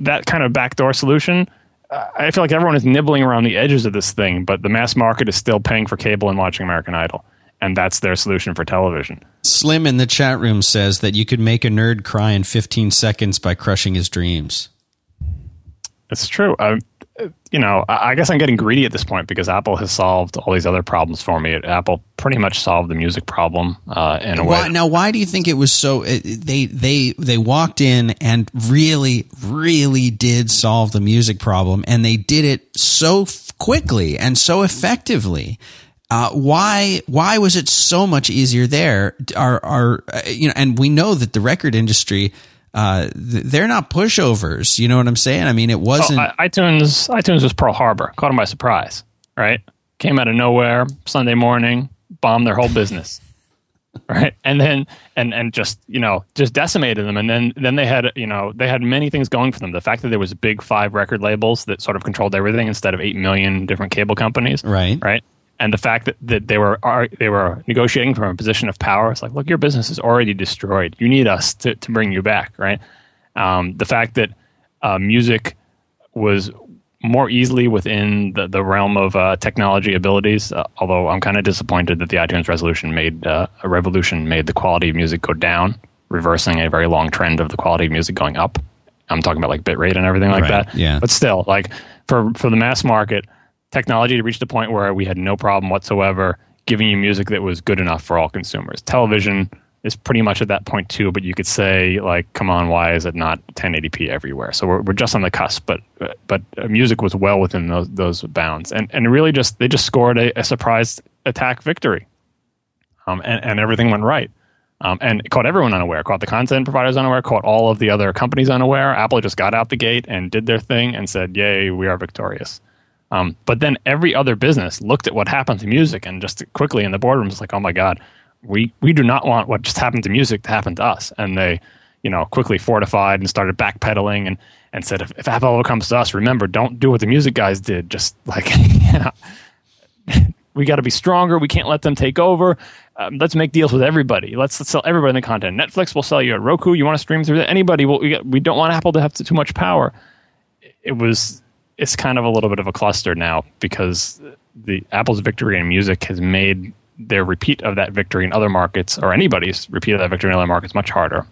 that kind of backdoor solution, I feel like everyone is nibbling around the edges of this thing, but the mass market is still paying for cable and watching American Idol. And that's their solution for television. Slim in the chat room says that you could make a nerd cry in 15 seconds by crushing his dreams. It's true. I, you know, I guess I'm getting greedy at this point because Apple has solved all these other problems for me. Apple pretty much solved the music problem uh, in a why, way. Now, why do you think it was so? They they they walked in and really, really did solve the music problem, and they did it so quickly and so effectively. Uh, why why was it so much easier there? Are are uh, you know? And we know that the record industry uh, they're not pushovers. You know what I'm saying? I mean, it wasn't. Oh, iTunes. iTunes was Pearl Harbor. Caught them by surprise. Right? Came out of nowhere Sunday morning, bombed their whole business. right? And then and and just you know just decimated them. And then then they had you know they had many things going for them. The fact that there was big five record labels that sort of controlled everything instead of eight million different cable companies. Right. Right and the fact that, that they were are, they were negotiating from a position of power. It's like, look, your business is already destroyed. You need us to, to bring you back, right? Um, the fact that uh, music was more easily within the, the realm of uh, technology abilities. Uh, although I'm kind of disappointed that the iTunes resolution made uh, a revolution made the quality of music go down, reversing a very long trend of the quality of music going up. I'm talking about like bitrate and everything like right, that. Yeah. But still, like for for the mass market, technology to reach the point where we had no problem whatsoever giving you music that was good enough for all consumers. Television is pretty much at that point too, but you could say like, come on, why is it not 1080p everywhere? So we're, we're just on the cusp, but but music was well within those those bounds, and and really just they just scored a, a surprise attack victory, um, and and everything went right. Um, and caught everyone unaware, caught the content providers unaware, caught all of the other companies unaware. Apple just got out the gate and did their thing and said, "Yay, we are victorious." Um, but then every other business looked at what happened to music and just quickly in the boardrooms, like, oh my God, we, we do not want what just happened to music to happen to us. And they, you know, quickly fortified and started backpedaling and, and said, if, if Apple comes to us, remember, don't do what the music guys did. Just like, you know, we got to be stronger. We can't let them take over. Um, let's make deals with everybody. Let's, let's, sell everybody the content. Netflix will sell you a Roku. You want to stream through that? Anybody will. We, we don't want Apple to have too much power. It was it's kind of a little bit of a cluster now because the Apple's victory in music has made their repeat of that victory in other markets or anybody's repeat of that victory in other markets much harder.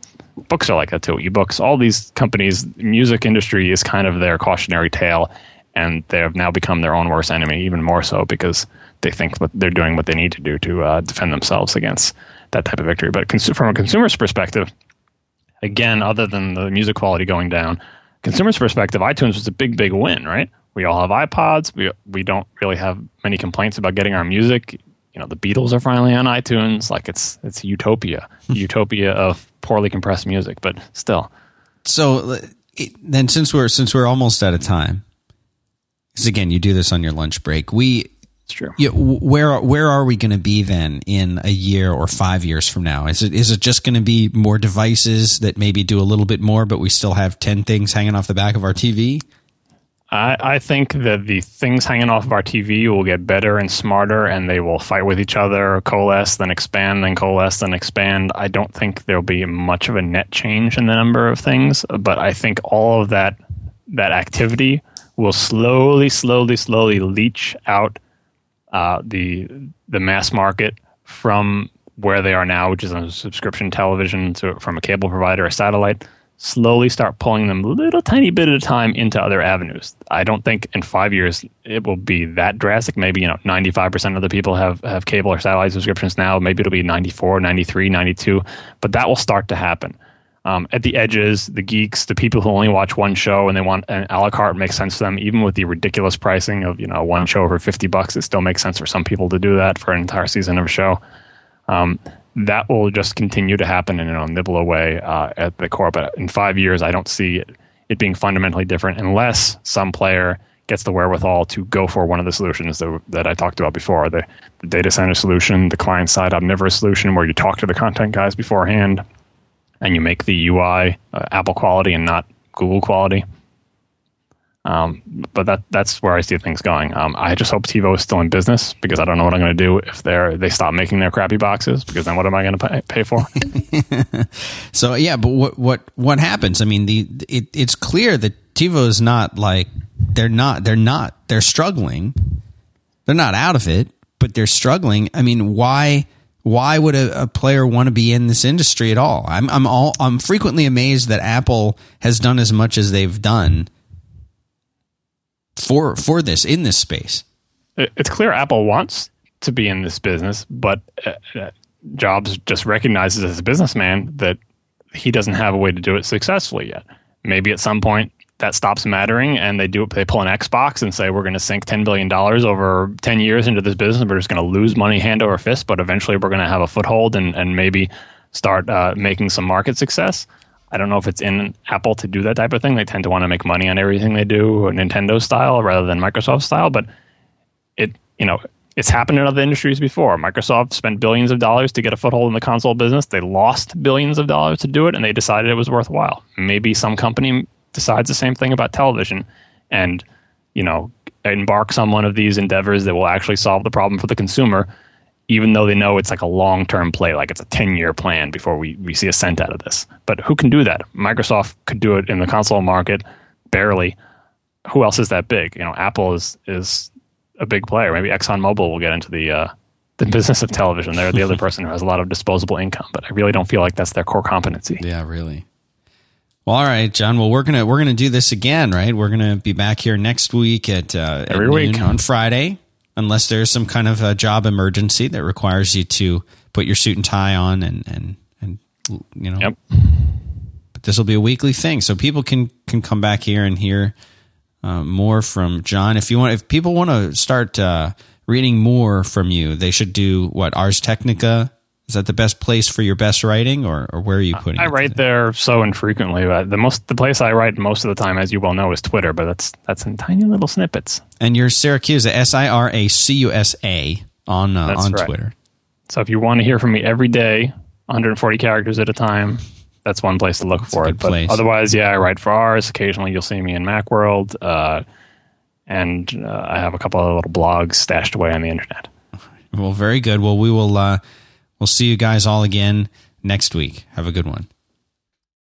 Books are like that too. Ebooks, all these companies, music industry is kind of their cautionary tale, and they have now become their own worst enemy, even more so because they think that they're doing what they need to do to uh, defend themselves against that type of victory. But from a consumer's perspective, again, other than the music quality going down, consumers' perspective, iTunes was a big, big win, right? We all have iPods. We we don't really have many complaints about getting our music. You know, the Beatles are finally on iTunes. Like it's it's utopia, hmm. utopia of poorly compressed music, but still. So uh, then, since we're since we're almost out of time, because again, you do this on your lunch break. We it's true. Yeah, where where are we going to be then in a year or five years from now? Is it is it just going to be more devices that maybe do a little bit more, but we still have ten things hanging off the back of our TV? I, I think that the things hanging off of our TV will get better and smarter, and they will fight with each other, coalesce, then expand, then coalesce, then expand. I don't think there'll be much of a net change in the number of things, but I think all of that that activity will slowly, slowly, slowly leach out uh, the the mass market from where they are now, which is on subscription television to, from a cable provider or satellite, slowly start pulling them a little tiny bit at a time into other avenues. I don't think in five years it will be that drastic. Maybe, you know, 95% of the people have, have cable or satellite subscriptions now. Maybe it'll be 94, 93, 92, but that will start to happen. Um, at the edges, the geeks, the people who only watch one show and they want an a la carte makes sense to them, even with the ridiculous pricing of you know one show for fifty bucks, it still makes sense for some people to do that for an entire season of a show. Um, that will just continue to happen you know nibble away uh, at the core. But in five years, I don't see it, it being fundamentally different unless some player gets the wherewithal to go for one of the solutions that, that I talked about before the, the data center solution, the client side omnivorous solution, where you talk to the content guys beforehand and you make the UI uh, Apple quality and not Google quality. Um, but that that's where I see things going. Um, I just hope TiVo is still in business because I don't know what I'm going to do if they they stop making their crappy boxes because then what am I going to pay, pay for? so yeah, but what what what happens? I mean, the it, it's clear that TiVo is not like they're not they're not they're struggling. They're not out of it, but they're struggling. I mean, why? Why would a, a, player want to be in this industry at all? I'm I'm all I'm frequently amazed that Apple has done as much as they've done for for this in this space. It's clear Apple wants to be in this business, but uh, uh, Jobs just recognizes as a businessman that he doesn't have a way to do it successfully yet. Maybe at some point that stops mattering and they do they pull an Xbox and say we're going to sink 10 billion dollars over 10 years into this business we're just going to lose money hand over fist but eventually we're going to have a foothold and and maybe start uh, making some market success I don't know if it's in Apple to do that type of thing. They tend to want to make money on everything they do, Nintendo style rather than Microsoft style. But it, you know, it's happened in other industries before. Microsoft spent billions of dollars to get a foothold in the console business. They lost billions of dollars to do it, and they decided it was worthwhile. Maybe some company decides the same thing about television and you know embarks on one of these endeavors that will actually solve the problem for the consumer even though they know it's like a long-term play like it's a 10-year plan before we, we see a cent out of this. But who can do that? Microsoft could do it in the console market barely. Who else is that big? You know apple is is a big player. Maybe exxonmobil will get into the uh, the business of television. They're the other person who has a lot of disposable income but i really don't feel like that's their core competency. Yeah really well, all right, John. Well, we're gonna we're gonna do this again, right? We're gonna be back here next week at uh, every at week on Friday, unless there's some kind of a job emergency that requires you to put your suit and tie on and and and you know. Yep. But this will be a weekly thing, so people can can come back here and hear uh, more from John. If you want, if people want to start uh, reading more from you, they should do what Ars Technica is that the best place for your best writing, or, or where are you putting? It? I it write there so infrequently. the most the place I write most of the time, as you well know, is Twitter. But that's that's in tiny little snippets. And you're Siracusa, S I R A C U S A on uh, on right. Twitter. So if you want to hear from me every day, 140 characters at a time, that's one place to look that's for it. But place. otherwise, yeah, I write for Ars. Occasionally, you'll see me in MacWorld, uh, and uh, I have a couple of little blogs stashed away on the internet. Well, very good. Well, we will uh, We'll see you guys all again next week. Have a good one.